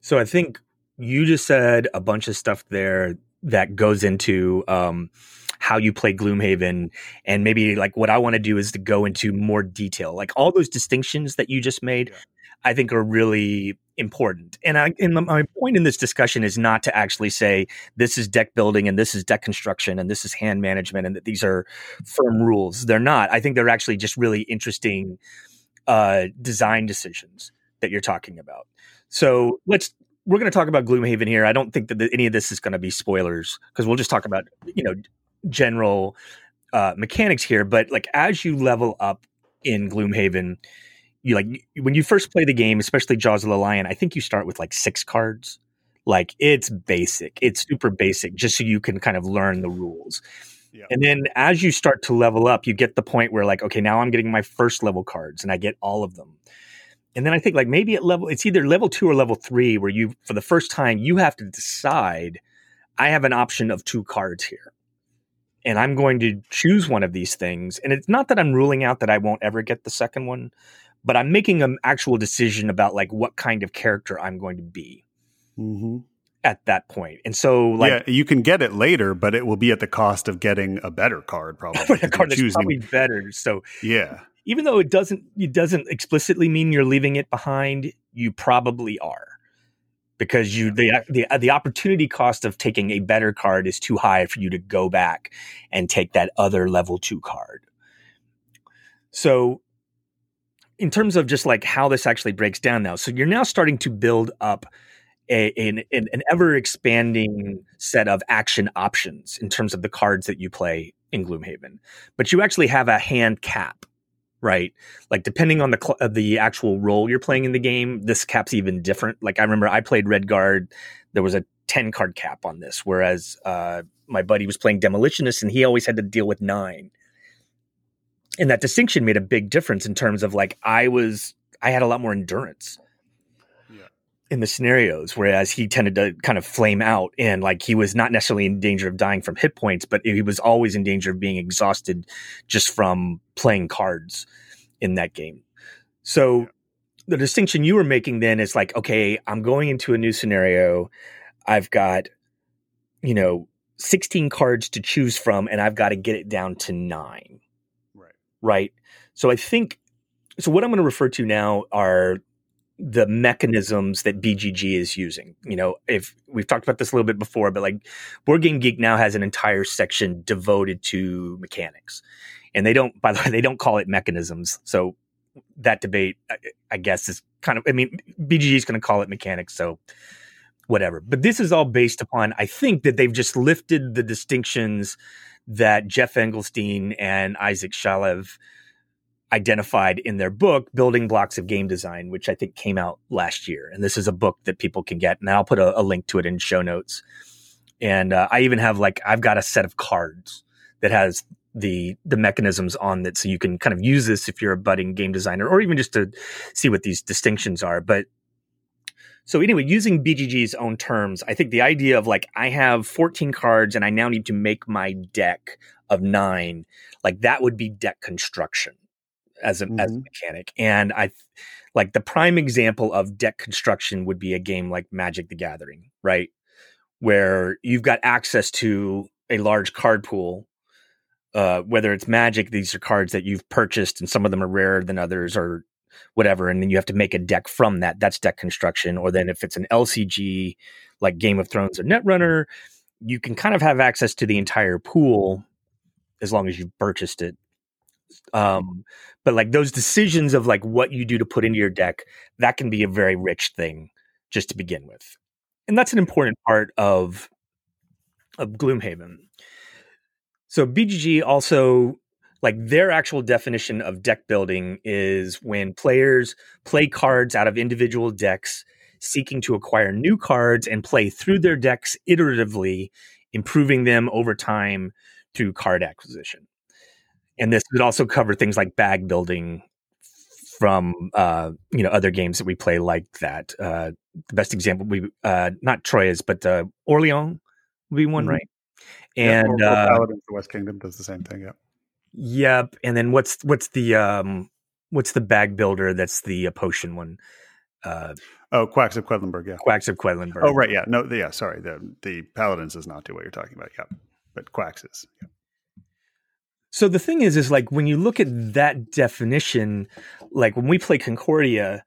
So I think you just said a bunch of stuff there that goes into um, how you play Gloomhaven, and maybe like what I want to do is to go into more detail, like all those distinctions that you just made. Yeah. I think are really important. And I, and my point in this discussion is not to actually say this is deck building and this is deck construction and this is hand management and that these are firm rules. They're not. I think they're actually just really interesting uh, design decisions that you're talking about. So let's we're going to talk about Gloomhaven here. I don't think that the, any of this is going to be spoilers because we'll just talk about you know general uh, mechanics here. But like as you level up in Gloomhaven, you like when you first play the game, especially Jaws of the Lion. I think you start with like six cards. Like it's basic, it's super basic, just so you can kind of learn the rules. Yeah. And then as you start to level up, you get the point where like, okay, now I'm getting my first level cards and I get all of them. And then I think like maybe at level, it's either level two or level three where you, for the first time, you have to decide I have an option of two cards here. And I'm going to choose one of these things. And it's not that I'm ruling out that I won't ever get the second one, but I'm making an actual decision about like what kind of character I'm going to be. Mm-hmm at that point. And so, like, yeah, you can get it later, but it will be at the cost of getting a better card, probably. a card that's choosing... probably better. So, yeah, even though it doesn't it doesn't explicitly mean you're leaving it behind, you probably are because you the the the opportunity cost of taking a better card is too high for you to go back and take that other level 2 card. So in terms of just like how this actually breaks down now. So you're now starting to build up a, an, an ever expanding set of action options in terms of the cards that you play in Gloomhaven. But you actually have a hand cap right? Like depending on the cl- the actual role you're playing in the game, this cap's even different. Like I remember I played Red Guard, there was a 10 card cap on this, whereas uh, my buddy was playing Demolitionist and he always had to deal with nine. And that distinction made a big difference in terms of like I was I had a lot more endurance in the scenarios, whereas he tended to kind of flame out and like he was not necessarily in danger of dying from hit points, but he was always in danger of being exhausted just from playing cards in that game. So the distinction you were making then is like, okay, I'm going into a new scenario. I've got, you know, 16 cards to choose from, and I've got to get it down to nine. Right. So I think so what I'm going to refer to now are the mechanisms that BGG is using. You know, if we've talked about this a little bit before, but like Board Game Geek now has an entire section devoted to mechanics. And they don't, by the way, they don't call it mechanisms. So that debate, I, I guess, is kind of, I mean, BGG is going to call it mechanics. So whatever. But this is all based upon, I think that they've just lifted the distinctions that Geoff Engelstein and Isaac Shalev identified in their book, Building Blocks of Game Design, which I think came out last year. And this is a book that people can get. And I'll put a, a link to it in show notes. And uh, I even have like, I've got a set of cards that has the the mechanisms on that so you can kind of use this if you're a budding game designer or even just to see what these distinctions are but so anyway using bgg's own terms i think the idea of like i have 14 cards and i now need to make my deck of nine like that would be deck construction as a, mm-hmm. as a mm-hmm. mechanic. And I like the prime example of deck construction would be a game like Magic the Gathering, right? Where you've got access to a large card pool. Uh, whether it's Magic, these are cards that you've purchased, and some of them are rarer than others, or whatever, and then you have to make a deck from that. That's deck construction. Or then if it's an LCG like Game of Thrones or Netrunner, you can kind of have access to the entire pool as long as you've purchased it um, but like those decisions of like what you do to put into your deck, that can be a very rich thing just to begin with. And that's an important part of of Gloomhaven. So BGG also like their actual definition of deck building is when players play cards out of individual decks seeking to acquire new cards and play through their decks iteratively improving them over time through card acquisition and this would also cover things like bag building from uh, you know other games that we play like that. Uh, the best example we uh, not Troyes, but uh, Orleans would be one, mm-hmm. right? And yeah, or, or uh, the West Kingdom does the same thing. Yeah. Yep. And then what's what's the um what's the bag builder? That's the uh, potion one. Uh, oh, Quacks of Quedlinburg. Yeah. Quacks of Quedlinburg. Oh, right. Yeah. No. Yeah. Sorry. The the Paladins does not do what you're talking about. Yeah. But Quacks is. Yeah. So the thing is, is like when you look at that definition, like when we play Concordia,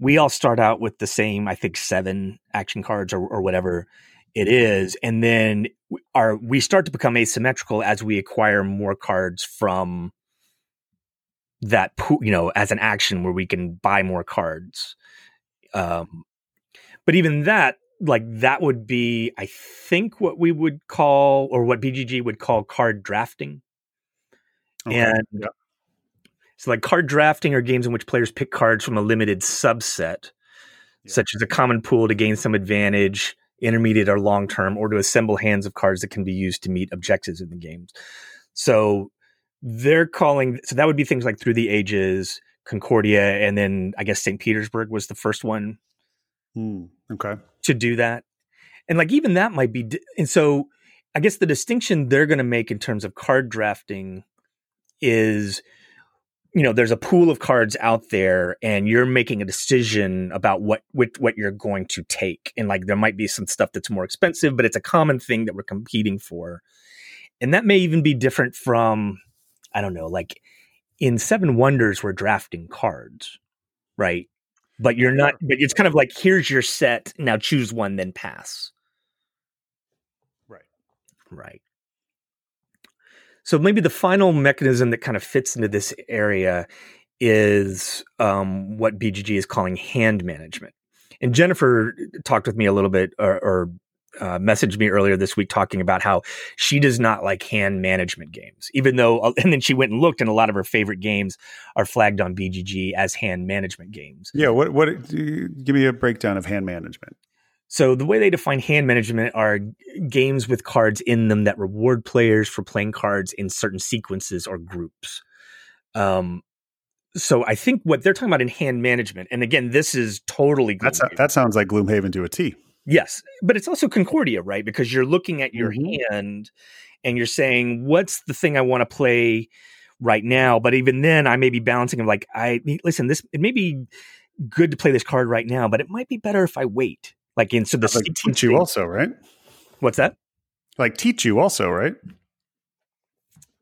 we all start out with the same, I think, seven action cards or, or whatever it is, and then our we start to become asymmetrical as we acquire more cards from that pool, you know, as an action where we can buy more cards. Um, but even that, like that would be, I think, what we would call or what BGG would call card drafting. Okay. And yeah. so, like card drafting are games in which players pick cards from a limited subset, yeah. such as a common pool to gain some advantage intermediate or long term, or to assemble hands of cards that can be used to meet objectives in the games. So they're calling so that would be things like through the ages, Concordia, and then I guess St. Petersburg was the first one. Mm, okay. To do that. And like even that might be and so I guess the distinction they're going to make in terms of card drafting is you know there's a pool of cards out there and you're making a decision about what what, what you're going to take. And like there might be some stuff that's more expensive but it's a common thing that we're competing for. And that may even be different from i don't know like in seven wonders we're drafting cards right? But you're not but it's kind of like here's your set now choose one then pass. Right. Right so maybe the final mechanism that kind of fits into this area is um, what BGG is calling hand management. And Jennifer talked with me a little bit, or, or uh, messaged me earlier this week talking about how she does not like hand management games, even though, uh, and then she went and looked, and a lot of her favorite games are flagged on BGG as hand management games. Yeah, what what? Give me a breakdown of hand management. So the way they define hand management are games with cards in them that reward players for playing cards in certain sequences or groups. Um, so I think what they're talking about in hand management, and again, this is totally That's a, that sounds like Gloomhaven to a T. Yes, but it's also Concordia, right? Because you're looking at your mm-hmm. hand and you're saying, "What's the thing I want to play right now?" But even then, I may be balancing of like, I listen. This it may be good to play this card right now, but it might be better if I wait like in so the like Tichu also, right? What's that? Like Tichu also, right?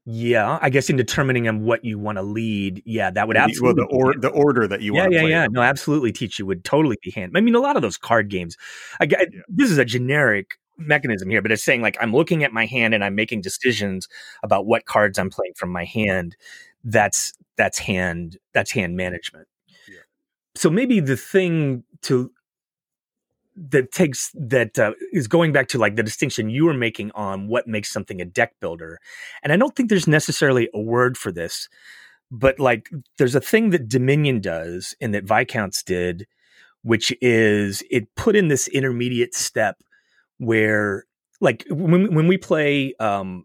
Yeah, I guess in determining on what you want to lead, yeah, that would absolutely well the or the order that you yeah, want. Yeah, yeah, yeah. No, absolutely. Tichu would totally be hand. I mean, a lot of those card games. I, yeah. this is a generic mechanism here, but it's saying like I'm looking at my hand and I'm making decisions about what cards I'm playing from my hand. That's that's hand that's hand management. Yeah. So maybe the thing to that takes that uh, is going back to like the distinction you were making on what makes something a deck builder. And i don't think there's necessarily a word for this but like there's a thing that dominion does and that viscounts did which is it put in this intermediate step where like when, when we play um,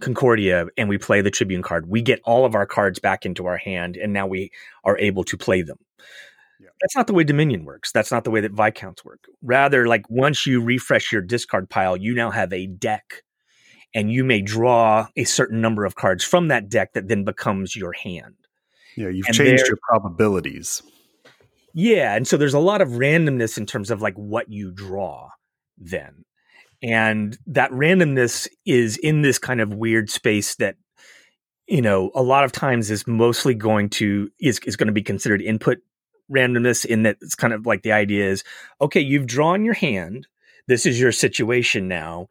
concordia and we play the tribune card we get all of our cards back into our hand and now we are able to play them yeah. That's not the way Dominion works. That's not the way that Viscounts work. Rather, like once you refresh your discard pile, you now have a deck and you may draw a certain number of cards from that deck that then becomes your hand. Yeah, you've and changed your probabilities. Yeah, and so there's a lot of randomness in terms of like what you draw then. And that randomness is in this kind of weird space that you know a lot of times is mostly going to is, is going to be considered input randomness in that it's kind of like the idea is okay, you've drawn your hand. This is your situation now.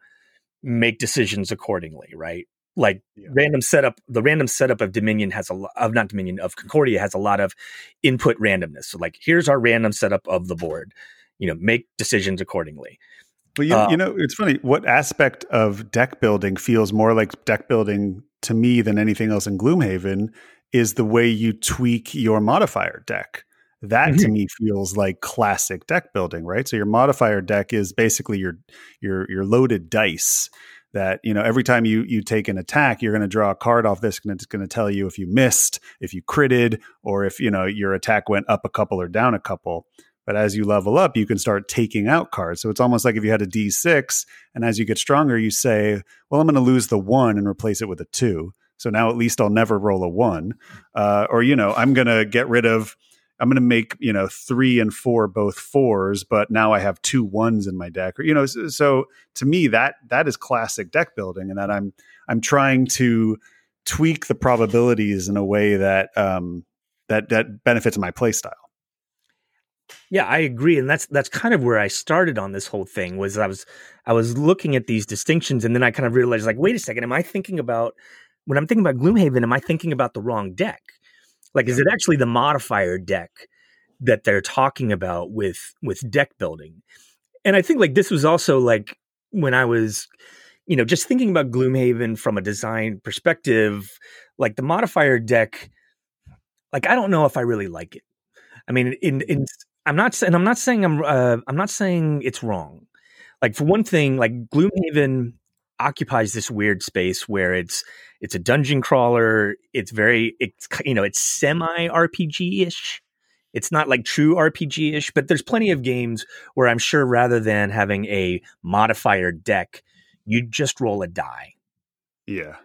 Make decisions accordingly, right? Like yeah. random setup, the random setup of Dominion has a lot of not Dominion of Concordia has a lot of input randomness. So like here's our random setup of the board. You know, make decisions accordingly. Well, you, uh, you know, it's funny. What aspect of deck building feels more like deck building to me than anything else in Gloomhaven is the way you tweak your modifier deck. That mm-hmm. to me feels like classic deck building, right? So your modifier deck is basically your your your loaded dice that you know every time you you take an attack you're going to draw a card off this and it's going to tell you if you missed if you critted or if you know your attack went up a couple or down a couple but as you level up you can start taking out cards so it's almost like if you had a d6 and as you get stronger you say well i'm going to lose the one and replace it with a two so now at least i'll never roll a one uh, or you know i'm going to get rid of I'm going to make you know three and four both fours, but now I have two ones in my deck. Or you know, so, so to me that that is classic deck building, and that I'm I'm trying to tweak the probabilities in a way that um, that that benefits my play style. Yeah, I agree, and that's that's kind of where I started on this whole thing. Was I was I was looking at these distinctions, and then I kind of realized, like, wait a second, am I thinking about when I'm thinking about Gloomhaven? Am I thinking about the wrong deck? Like, is it actually the modifier deck that they're talking about with with deck building? And I think like this was also like when I was, you know, just thinking about Gloomhaven from a design perspective, like the modifier deck, like I don't know if I really like it. I mean, in in I'm not saying I'm not saying I'm uh, I'm not saying it's wrong. Like for one thing, like Gloomhaven occupies this weird space where it's it's a dungeon crawler. It's very it's you know it's semi RPG ish. It's not like true RPG ish, but there's plenty of games where I'm sure rather than having a modifier deck, you just roll a die. Yeah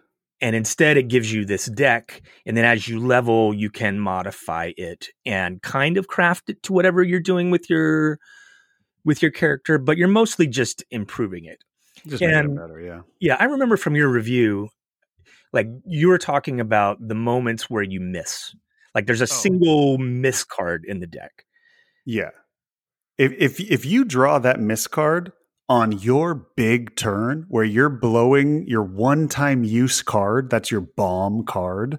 and instead it gives you this deck and then as you level you can modify it and kind of craft it to whatever you're doing with your with your character but you're mostly just improving it just and, it better yeah. yeah i remember from your review like you were talking about the moments where you miss. Like there's a oh. single miss card in the deck. Yeah. If if if you draw that miss card on your big turn where you're blowing your one time use card, that's your bomb card,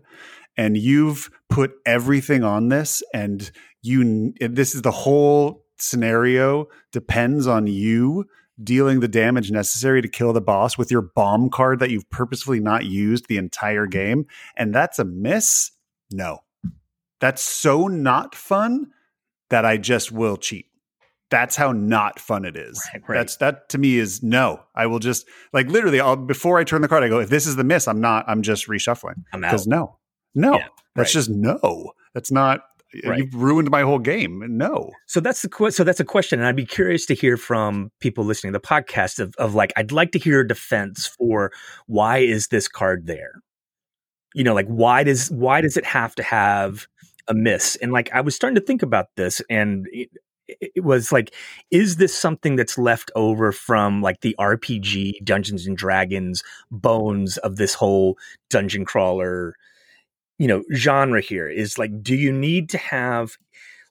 and you've put everything on this, and you, this is the whole scenario depends on you dealing the damage necessary to kill the boss with your bomb card that you've purposefully not used the entire mm-hmm. game, and that's a miss. No, that's so not fun that I just will cheat that's how not fun it is. Right, right. That's that to me is no. I will just like literally. I'll before I turn the card, I go. If this is the miss, I'm not. I'm just reshuffling because no, no. Yeah, that's right. just no. That's not. You've ruined my whole game. No. So that's the so that's a question, and I'd be curious to hear from people listening to the podcast of of like I'd like to hear a defense for why is this card there? You know, like why does why does it have to have a miss? And like I was starting to think about this, and it was like is this something that's left over from like the rpg dungeons and dragons bones of this whole dungeon crawler you know genre here is like do you need to have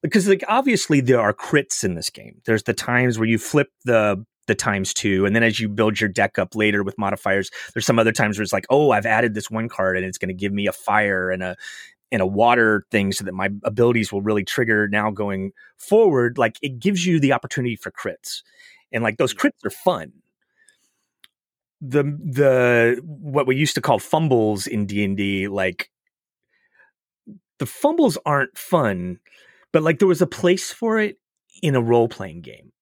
because like obviously there are crits in this game. There's the times where you flip the the times two and then as you build your deck up later with modifiers there's some other times where it's like oh i've added this one card and it's going to give me a fire and a and a water thing so that my abilities will really trigger now going forward. Like it gives you the opportunity for crits and like those mm. crits are fun. The the what we used to call fumbles in D&D like the fumbles aren't fun but like there was a place for it in a role playing game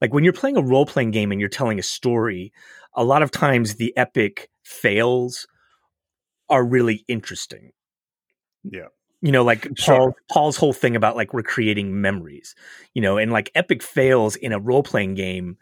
like when you're playing a role playing game and you're telling a story a lot of times the epic fails are really interesting yeah. You know, like Paul Paul's whole thing about like recreating memories, you know, and like epic fails in a role playing game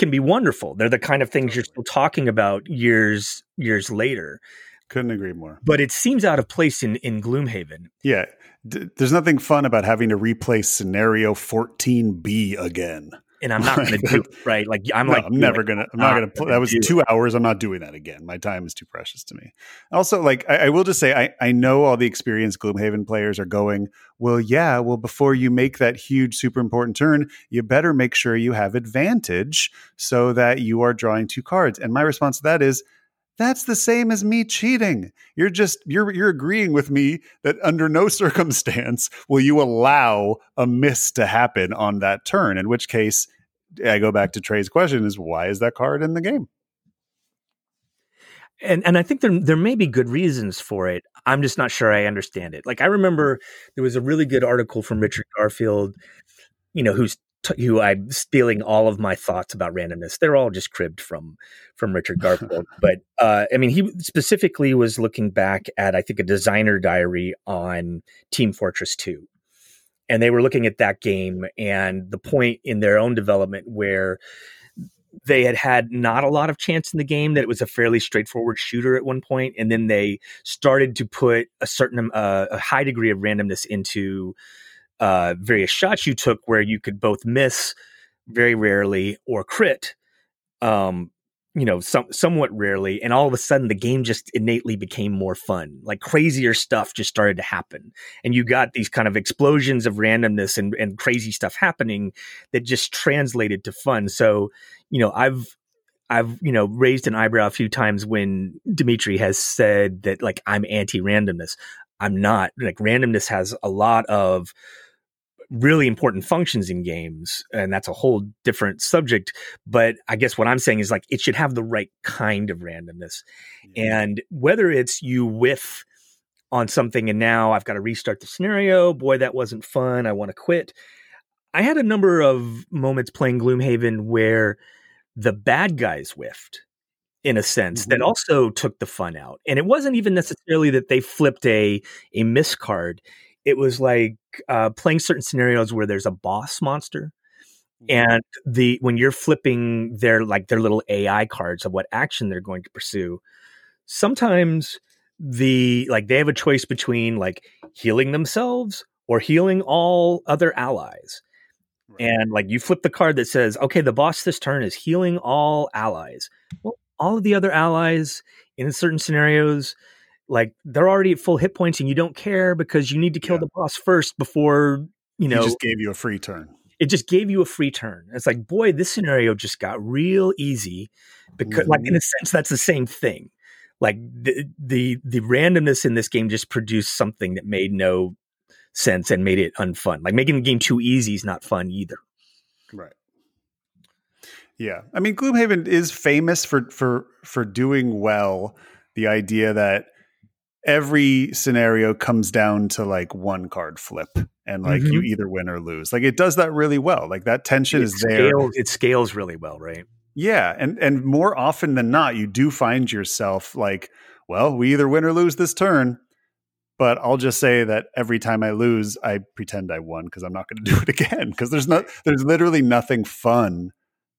can be wonderful. They're the kind of things you're still talking about years years later. Couldn't agree more. But it seems out of place in in Gloomhaven. Yeah, D- there's nothing fun about having to replay scenario 14B again and I'm not going to do it, right. Like I'm no, like I'm never gonna. I'm not, gonna. that was two it. hours. I'm not doing that again. My time is too precious to me. Also, like I, I, will just say, I I know all the experienced Gloomhaven players are going. Well, yeah. Well, before you make that huge, super important turn, you better make sure you have advantage so that you are drawing two cards. And my response to that is. That's the same as me cheating. You're just you're you're agreeing with me that under no circumstance will you allow a miss to happen on that turn, in which case I go back to Trey's question is why is that card in the game? And and I think there there may be good reasons for it. I'm just not sure I understand it. Like I remember there was a really good article from Richard Garfield, you know, who's t- who I'm stealing all of my thoughts about randomness. They're all just cribbed from from Richard Garfield. but uh, I mean, he specifically was looking back at I think a designer diary on Team Fortress Two, and they were looking at that game and the point in their own development where they had had not a lot of chance in the game that it was a fairly straightforward shooter at one point and then they started to put a certain uh, a high degree of randomness into uh, various shots you took where you could both miss very rarely or crit um, you know, some, somewhat rarely. And all of a sudden, the game just innately became more fun. Like crazier stuff just started to happen. And you got these kind of explosions of randomness and, and crazy stuff happening that just translated to fun. So, you know, I've, I've, you know, raised an eyebrow a few times when Dimitri has said that like I'm anti randomness. I'm not. Like randomness has a lot of really important functions in games and that's a whole different subject but i guess what i'm saying is like it should have the right kind of randomness. And whether it's you whiff on something and now i've got to restart the scenario boy that wasn't fun i want to quit. I had a number of moments playing gloomhaven where the bad guys whiffed in a sense mm-hmm. that also took the fun out. And it wasn't even necessarily that they flipped a a miss card it was like uh, playing certain scenarios where there's a boss monster mm-hmm. and the when you're flipping their like their little ai cards of what action they're going to pursue sometimes the like they have a choice between like healing themselves or healing all other allies right. and like you flip the card that says okay the boss this turn is healing all allies well all of the other allies in certain scenarios like they're already at full hit points and you don't care because you need to kill yeah. the boss first before you know he just gave you a free turn. It just gave you a free turn. It's like boy this scenario just got real easy because mm-hmm. like in mm-hmm. a sense that's the same thing. Like the, the the randomness in this game just produced something that made no sense and made it unfun. Like making the game too easy is not fun either. Right. Yeah. I mean gloomhaven is famous for for for doing well. The idea that every scenario comes down to like one card flip and like mm-hmm. you either win or lose. Like it does that really well. Like that tension it is there. It scales really well, right? Yeah, and and more often than not, you do find yourself like, well, we either win or lose this turn. But I'll just say that every time I lose, I pretend I won because I'm not going to do it again. Because there's not, there's literally nothing fun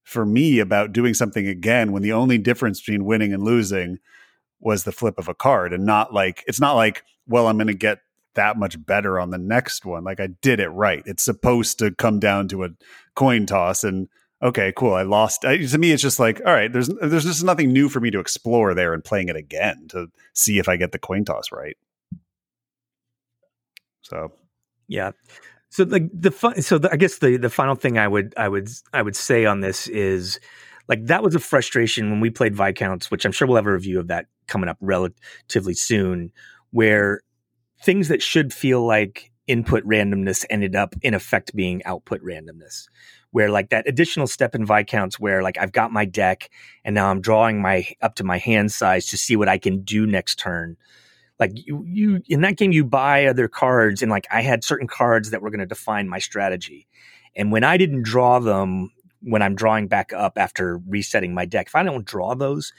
for me about doing something again when the only difference between winning and losing was the flip of a card and not like it's not like well i'm going to get that much better on the next one. Like i did it right. It's supposed to come down to a coin toss and okay cool i lost. I, to me it's just like all right there's there's just nothing new for me to explore there and playing it again to see if i get the coin toss right. So. Yeah. So like the fun so the, i guess the the final thing i would i would i would say on this is like that was a frustration when we played Viscounts, which I'm sure we'll have a review of that coming up relatively soon, where things that should feel like input randomness ended up in effect being output randomness. Where like that additional step in Viscounts where like I've got my deck and now I'm drawing my up to my hand size to see what I can do next turn. Like you, you in that game, you buy other cards, and like I had certain cards that were going to define my strategy. And when I didn't draw them when I'm drawing back up after resetting my deck. If I don't draw those,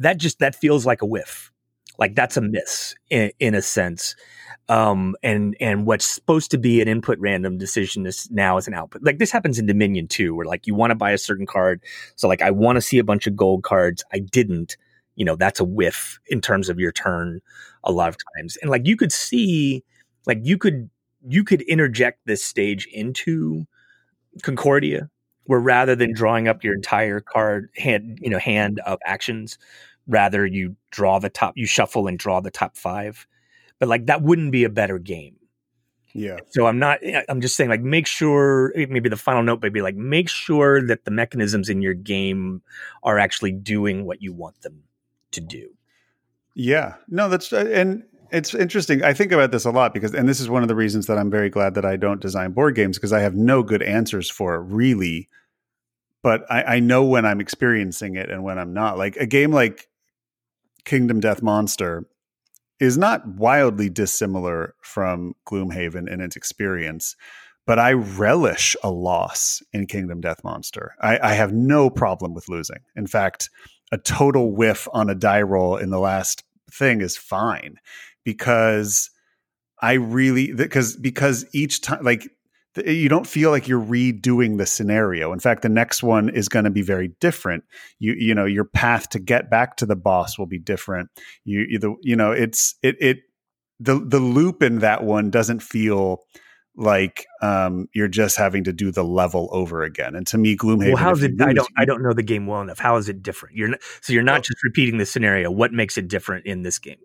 that just that feels like a whiff. Like that's a miss in, in a sense. Um, and and what's supposed to be an input random decision is now is an output. Like this happens in Dominion too, where like you want to buy a certain card. So like I want to see a bunch of gold cards. I didn't. You know, that's a whiff in terms of your turn a lot of times. And like you could see, like you could you could interject this stage into Concordia where rather than drawing up your entire card hand, you know, hand of actions, rather you draw the top, you shuffle and draw the top five. But like that wouldn't be a better game. Yeah. So I'm not. Eh, I'm just saying, like, make sure. Eh, maybe the final note maybe like make sure that the mechanisms in your game are actually doing what you want them to do. Yeah. No, that's uh, and it's interesting. I think about this a lot because, and this is one of the reasons that I'm very glad that I don't design board games because I have no good answers for it, really but I, I know when I'm experiencing it and when I'm not. Like a game like Kingdom Death Monster is not wildly dissimilar from Gloomhaven in its experience, but I relish a loss in Kingdom Death Monster. I, I, have no problem with losing. In fact, a total whiff on a die roll in the last thing is fine because I really because because each time like you don't feel like you're redoing the scenario. In fact, the next one is going to be very different. You you know your path to get back to the boss will be different. You you, the, you know it's it it the the loop in that one doesn't feel like um, you're just having to do the level over again. And to me, Gloomhaven. Well, how's it? Lose, I don't. I don't know the game well enough. How is it different? You're not, so you're not well, just repeating the scenario. What makes it different in this game?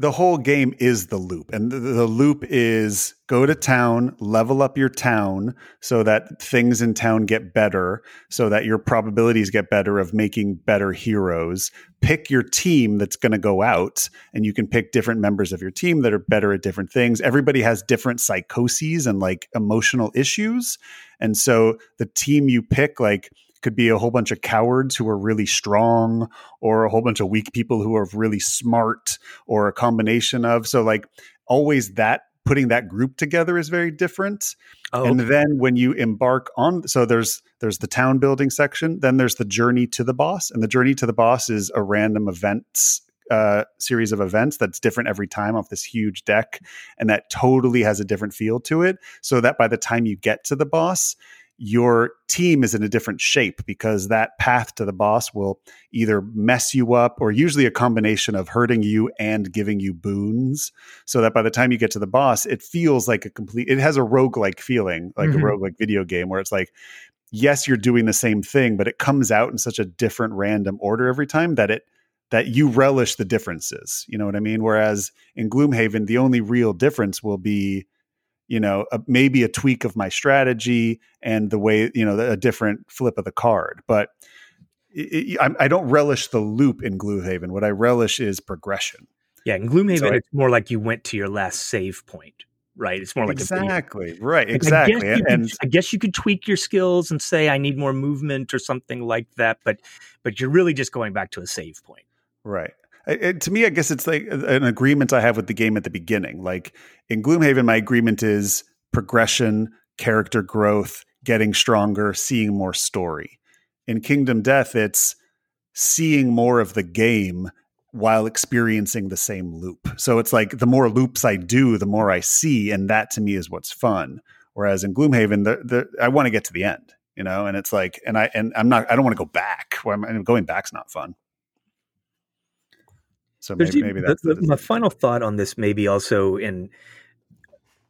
The whole game is the loop and the, the, loop is go to town level up your town so that things in town get better so that your probabilities get better of making better heroes. Pick your team that's going to go out and you can pick different members of your team that are better at different things. Everybody has different psychoses and like emotional issues and so the team you pick like could be a whole bunch of cowards who are really strong or a whole bunch of weak people who are really smart or a combination of so like always that putting that group together is very different. Oh, and then when you embark on so there's there's the town building section then there's the journey to the boss and the journey to the boss is a random events uh, series of events that's different every time off this huge deck and that totally has a different feel to it so that by the time you get to the boss your team is in a different shape because that path to the boss will either mess you up or usually a combination of hurting you and giving you boons. So that by the time you get to the boss it feels like a complete it has a rogue-like feeling like mm-hmm. a rogue-like video game where it's like yes you're doing the same thing but it comes out in such a different random order every time that it that you relish the differences. You know what i mean? Whereas in gloomhaven the only real difference will be you know a, maybe a tweak of my strategy and the way you know a different flip of the card but it, it, I, I, don't relish the loop in gloomhaven. What i relish is progression. Yeah in gloomhaven so I, it's more like you went to your last save point right? It's more like exactly. Right exactly I and, and I guess you could tweak your skills and say i need more movement or something like that but but you're really just going back to a save point. Right it, to me, I guess it's like uh, an agreement I have with the game at the beginning. Like in Gloomhaven, my agreement is progression, character growth, getting stronger, seeing more story. In Kingdom Death, it's seeing more of the game while experiencing the same loop. So it's like the more loops I do, the more I see, and that to me is what's fun. Whereas in Gloomhaven, the, the I want to get to the end, you know, and it's like, and I and I'm not, I don't want to go back. I'm, going back's not fun. So maybe, maybe that's the, the, my final thought on this. Maybe also in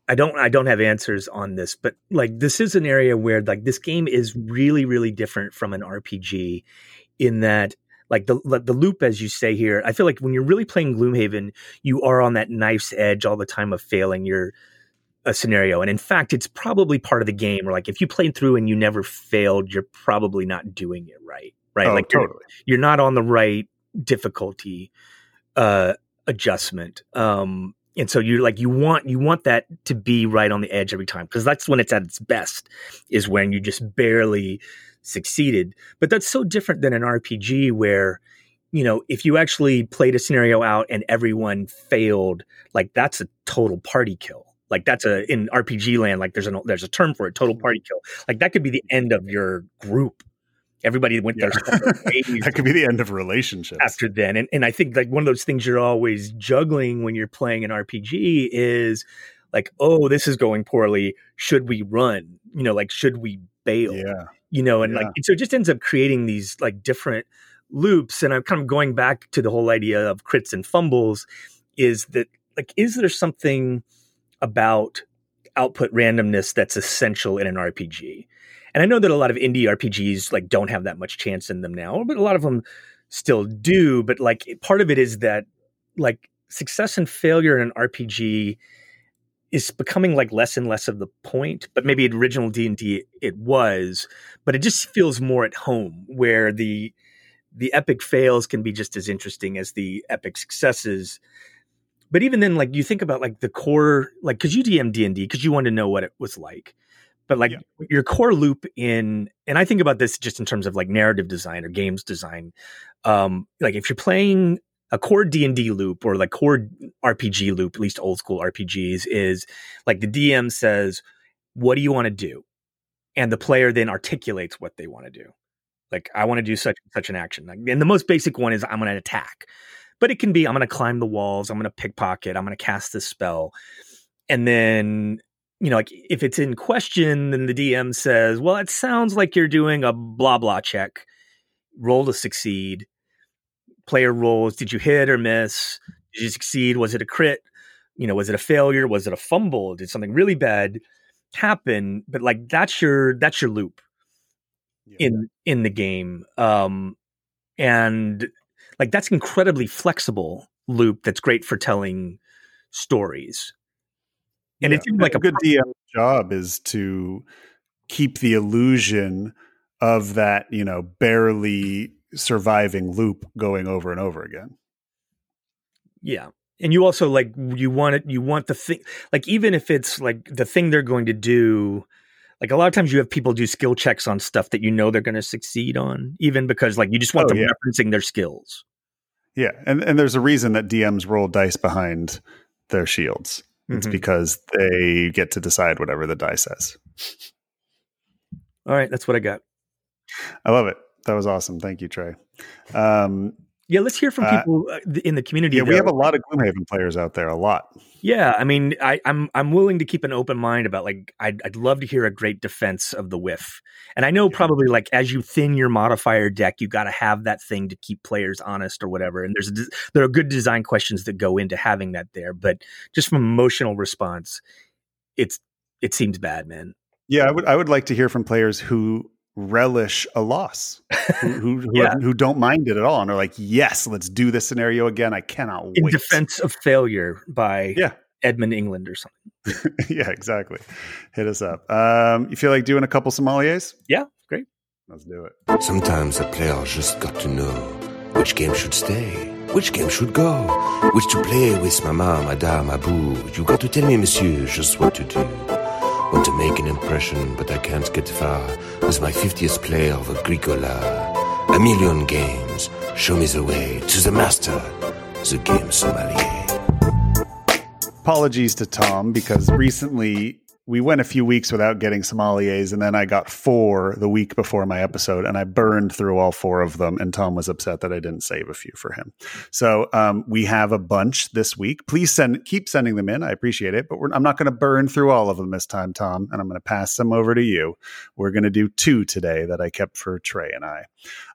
I don't I don't have answers on this, but like this is an area where like this game is really really different from an RPG in that like the the loop as you say here. I feel like when you're really playing Gloomhaven, you are on that knife's edge all the time of failing your a scenario. And in fact, it's probably part of the game where like if you played through and you never failed, you're probably not doing it right. Right. Oh, like totally. You're, you're not on the right difficulty uh, adjustment. Um, and so you're like you want you want that to be right on the edge every time because that's when it's at its best is when you just barely succeeded. But that's so different than an RPG where you know if you actually played a scenario out and everyone failed, like that's a total party kill. Like that's a in RPG land, like there's a there's a term for it, total party kill. Like that could be the end of your group everybody went yeah. ways. that could be the end of relationships after then. And and I think like one of those things you're always juggling when you're playing an RPG is like, oh, this is going poorly. Should we run? You know, like should we bail? Yeah. You know, and yeah. like so it just ends up creating these like different loops. And I'm kind of going back to the whole idea of crits and fumbles. Is that like is there something about output randomness that's essential in an RPG? And I know that a lot of indie RPGs like don't have that much chance in them now, but a lot of them still do. But like part of it is that like success and failure in an RPG is becoming like less and less of the point. But maybe original D and D it was, but it just feels more at home where the the epic fails can be just as interesting as the epic successes. But even then, like you think about like the core, like because you DM D and D because you want to know what it was like but like yeah. your core loop in and i think about this just in terms of like narrative design or games design um like if you're playing a core d&d loop or like core rpg loop at least old school rpgs is like the dm says what do you want to do? And the player then articulates what they want to do. Like i want to do such such an action. Like, and the most basic one is i'm going to attack. But it can be i'm going to climb the walls i'm going to pickpocket i'm going to cast this spell. And then you know, like if it's in question, then the DM says, well, it sounds like you're doing a blah blah check. Roll to succeed. Player rolls. Did you hit or miss? Did you succeed? Was it a crit? You know, was it a failure? Was it a fumble? Did something really bad? happen, but like that's your that's your loop yeah. in in the game. Um and like that's incredibly flexible loop that's great for telling stories. And yeah. it's like a good DM job is to keep the illusion of that, you know, barely surviving loop going over and over again. Yeah. And you also like you want it you want the thing like even if it's like the thing they're going to do like a lot of times you have people do skill checks on stuff that you know they're going to succeed on even because like you just want oh, them yeah. referencing their skills. Yeah, and and there's a reason that DMs roll dice behind their shields. It's mm-hmm. because they get to decide whatever the die says. All right, that's what I got. I love it. That was awesome. Thank you, Trey. Um, yeah, let's hear from uh, people uh, in the community. Yeah, though. we have a lot of Gloomhaven players out there. A lot. Yeah, I mean, I, am I'm, I'm willing to keep an open mind about like I'd I'd love to hear a great defense of the whiff, and I know probably like as you thin your modifier deck, you got to have that thing to keep players honest or whatever. And there's a, there are good design questions that go into having that there, but just from emotional response, it's it seems bad, man. Yeah, I would I would like to hear from players who relish a loss, who who, who, yeah. who, don't mind it at all, and are like, "Yes, let's do this scenario again." I cannot wait. In defense of failure by yeah. Edmund England or something. yeah, exactly. Hit us up. Um, you feel like doing a couple sommeliers? Yeah, great. Let's do it. Sometimes a player just got to know which game should stay, which game should go, which to play with mama, madame, abou. You got to tell me, monsieur, just what to do. Want to make an impression, but I can't get far with my 50th play of Agricola. A million games, show me the way to the master, the game sommelier. Apologies to Tom because recently we went a few weeks without getting sommeliers, and then I got four the week before my episode, and I burned through all four of them. And Tom was upset that I didn't save a few for him. So um, we have a bunch this week. Please send, keep sending them in. I appreciate it, but I'm not going to burn through all of them this time, Tom, and I'm going to pass them over to you. We're going to do two today that I kept for Trey and I.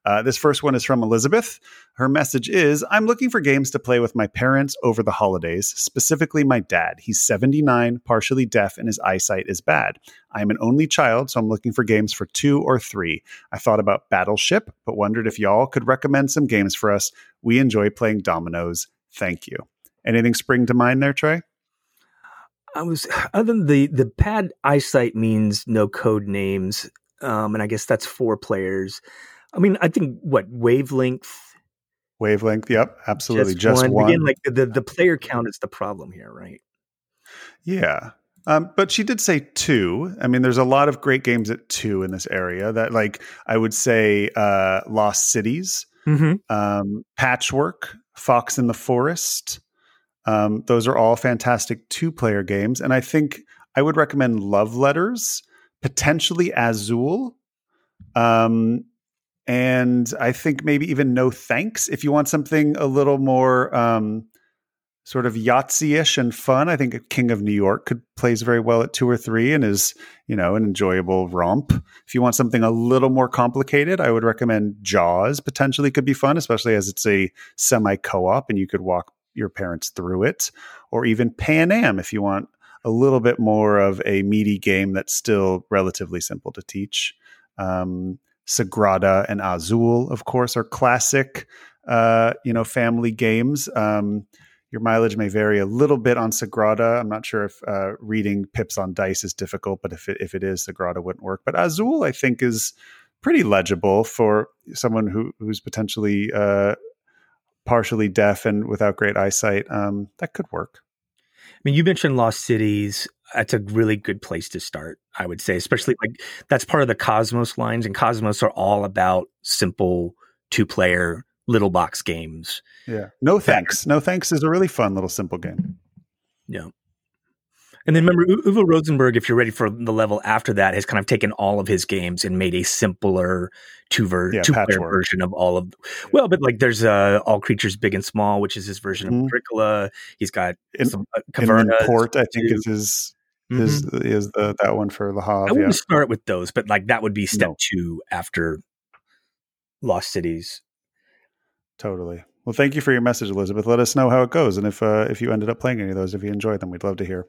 Uh, this first one is from Elizabeth. Her message is I'm looking for games to play with my parents over the holidays, specifically my dad. He's 79, partially deaf, and his eyesight is bad. I'm an only child, so I'm looking for games for two or three. I thought about Battleship, but wondered if y'all could recommend some games for us. We enjoy playing dominoes. Thank you. Anything spring to mind there, Trey? I was other than the the pad eyesight means no code names, um, and I guess that's four players. I mean, I think what wavelength. Wavelength, yep, absolutely. Just, just one. one. Again, like the the player count is the problem here, right? Yeah, um, but she did say two. I mean, there's a lot of great games at two in this area. That, like, I would say, uh, Lost Cities, mm-hmm. um, Patchwork, Fox in the Forest. Um, those are all fantastic two-player games, and I think I would recommend Love Letters, potentially Azul. Um, and I think maybe even no thanks if you want something a little more um, sort of Yahtzee-ish and fun. I think King of New York could plays very well at two or three and is you know an enjoyable romp. If you want something a little more complicated, I would recommend Jaws. Potentially could be fun, especially as it's a semi co-op and you could walk your parents through it, or even Pan Am if you want a little bit more of a meaty game that's still relatively simple to teach. Um, Sagrada and Azul, of course, are classic, uh, you know, family games. Um, your mileage may vary a little bit on Sagrada. I'm not sure if uh, reading pips on dice is difficult, but if it, if it is, Sagrada wouldn't work. But Azul, I think, is pretty legible for someone who who's potentially uh, partially deaf and without great eyesight. Um, that could work. I mean, you mentioned Lost Cities that's a really good place to start, I would say, especially like that's part of the Cosmos lines, and Cosmos are all about simple two player little box games. Yeah. No thanks. No thanks is a really fun little simple game. Yeah. And then remember, Uwe Rosenberg, if you're ready for the level after that, has kind of taken all of his games and made a simpler two, ver- yeah, two player version of all of. Well, but like there's uh, All Creatures Big and Small, which is his version mm-hmm. of Agricola. He's got in, some uh, Caverna. Port, I think, is his mm-hmm. is is the that one for the Havre. I wouldn't yeah. start with those, but like that would be step no. two after Lost Cities. Totally. Well, thank you for your message, Elizabeth. Let us know how it goes, and if uh, if you ended up playing any of those, if you enjoyed them, we'd love to hear.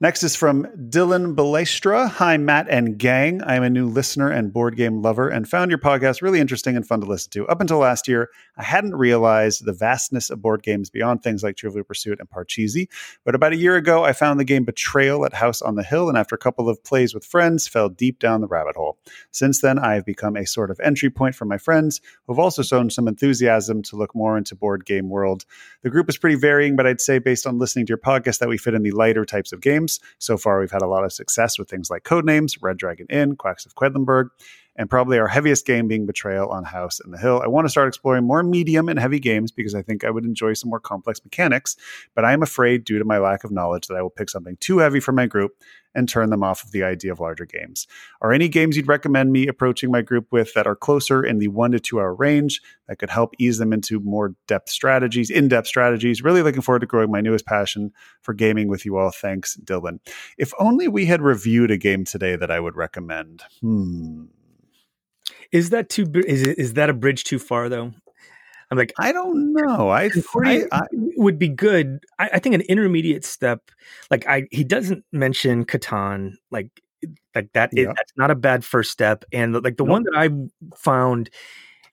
Next is from Dylan Balestra. Hi, Matt and gang. I am a new listener and board game lover and found your podcast really interesting and fun to listen to. Up until last year, I hadn't realized the vastness of board games beyond things like Trivial Pursuit and Parcheesi. But about a year ago, I found the game Betrayal at House on the Hill, and after a couple of plays with friends, fell deep down the rabbit hole. Since then, I have become a sort of entry point for my friends who have also shown some enthusiasm to look more into board game world. The group is pretty varying, but I'd say based on listening to your podcast that we fit in the lighter types of games. So far, we've had a lot of success with things like Codenames, Red Dragon Inn, Quacks of Quedlinburg, and probably our heaviest game being Betrayal on House and the Hill. I want to start exploring more medium and heavy games because I think I would enjoy some more complex mechanics, but I am afraid, due to my lack of knowledge, that I will pick something too heavy for my group and turn them off of the idea of larger games. Are any games you'd recommend me approaching my group with that are closer in the one to two hour range that could help ease them into more depth strategies, in depth strategies? Really looking forward to growing my newest passion for gaming with you all. Thanks, Dylan. If only we had reviewed a game today that I would recommend. Hmm. Is that too? Is is that a bridge too far though? I'm like, I don't know. I, I, I would be good. I, I, think an intermediate step, like I, he doesn't mention Catan, like like that. Yeah. Is, that's not a bad first step. And like the nope. one that I found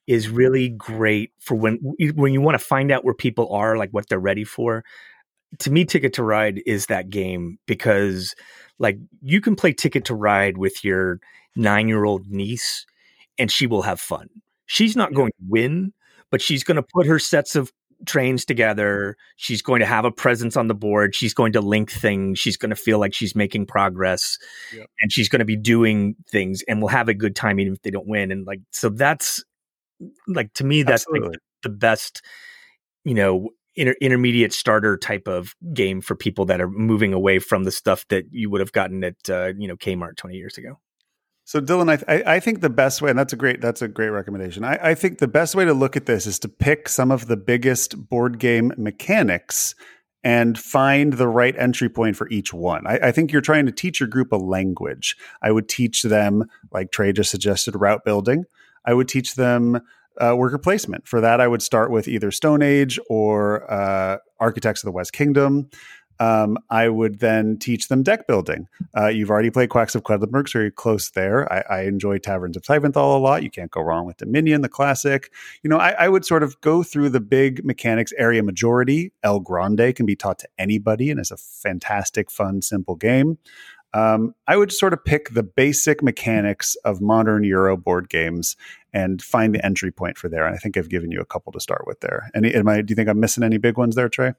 is really great for when when you want to find out where people are, like what they're ready for. To me, Ticket to Ride is that game because like you can play Ticket to Ride with your nine year old niece and she will have fun. She's not going to win, but she's going to put her sets of trains together. She's going to have a presence on the board. She's going to link things. She's going to feel like she's making progress yep. and she's going to be doing things and we'll have a good time even if they don't win. And like, so that's like, to me, that's like the best, you know, inter- intermediate starter type of game for people that are moving away from the stuff that you would have gotten at, uh, you know, Kmart 20 years ago. So Dylan, I, I think the best way, and that's a great that's a great recommendation. I, I think the best way to look at this is to pick some of the biggest board game mechanics and find the right entry point for each one. I, I, think you're trying to teach your group a language. I would teach them, like Trey just suggested, route building. I would teach them uh, worker placement. For that, I would start with either Stone Age or uh, Architects of the West Kingdom um, I would then teach them deck building. Uh, you've already played Quacks of Quedlinburg, so you're close there. I, I, enjoy Taverns of Tiefenthal a lot. You can't go wrong with Dominion, the classic. You know, I, I, would sort of go through the big mechanics. Area Majority, El Grande can be taught to anybody and is a fantastic, fun, simple game. Um, I would sort of pick the basic mechanics of modern Euro board games and find the entry point for there. And I think I've given you a couple to start with there. Any, am I, do you think I'm missing any big ones there, Trey?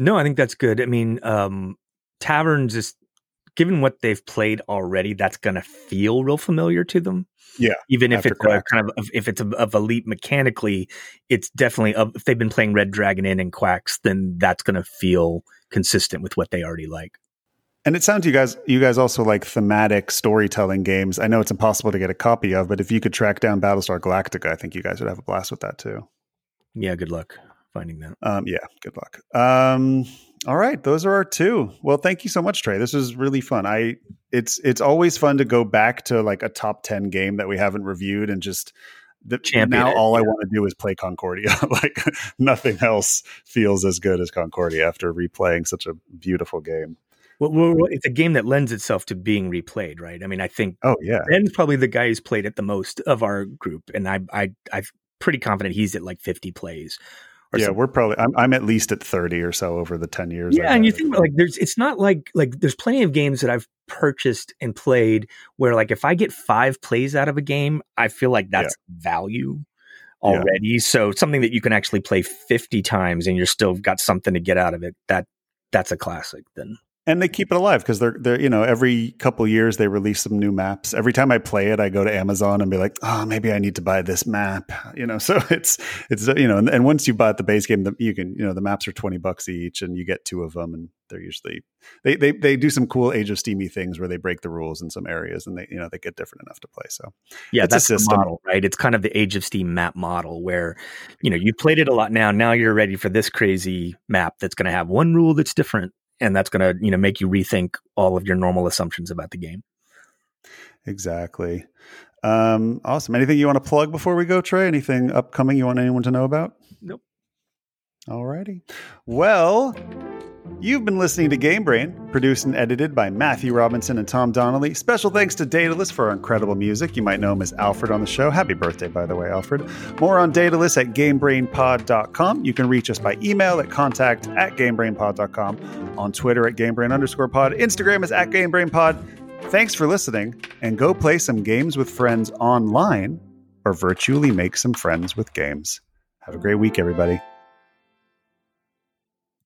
No, I think that's good. I mean, um, taverns is given what they've played already, that's going to feel real familiar to them. Yeah, even if it's a, kind of if it's of a, of elite mechanically, it's definitely if they've been playing Red Dragon Inn and Quacks, then that's going to feel consistent with what they already like. And it sounds you guys you guys also like thematic storytelling games. I know it's impossible to get a copy of, but if you could track down Battlestar Galactica, I think you guys would have a blast with that too. Yeah, good luck finding that. Um, yeah, good luck. Um, all right, those are our two. Well, thank you so much, Trey. This was really fun. I it's it's always fun to go back to like a top ten game that we haven't reviewed and just the, Champion now it, all yeah. I want to do is play Concordia. like nothing else feels as good as Concordia after replaying such a beautiful game. Well, well, it's a game that lends itself to being replayed, right? I mean, I think. Oh yeah, Ben's probably the guy who's played it the most of our group, and I, I, I'm pretty confident he's at like 50 plays yeah, something. we're probably I'm, I'm at least at 30 or so over the 10 years. Yeah, and you think like there's it's not like like there's plenty of games that I've purchased and played where like if I get 5 plays out of a game, I feel like that's yeah. value already. Yeah. So something that you can actually play 50 times and you're still got something to get out of it. That that's a classic then and they keep it alive because they're they're you know every couple years they release some new maps. Every time I play it, I go to Amazon and be like, oh, maybe I need to buy this map. You know, so it's it's you know, and, and once you buy the base game, the, you can you know the maps are twenty bucks each, and you get two of them, and they're usually they they they do some cool Age of Steamy things where they break the rules in some areas, and they you know they get different enough to play. So yeah, that's the model, right? It's kind of the Age of Steam map model where you know you played it a lot now. Now you're ready for this crazy map that's going to have one rule that's different and that's going to you know make you rethink all of your normal assumptions about the game. Exactly. Um, awesome. Anything you want to plug before we go trey? Anything upcoming you want anyone to know about? Nope. All righty. Well You've been listening to Game Brain, produced and edited by Matthew Robinson and Tom Donnelly. Special thanks to Daedalus for our incredible music. You might know him as Alfred on the show. Happy birthday, by the way, Alfred. More on Daedalus at GameBrainPod.com. You can reach us by email at contact at GameBrainPod.com, on Twitter at GameBrain underscore pod, Instagram is at GameBrainPod. Thanks for listening, and go play some games with friends online or virtually make some friends with games. Have a great week, everybody.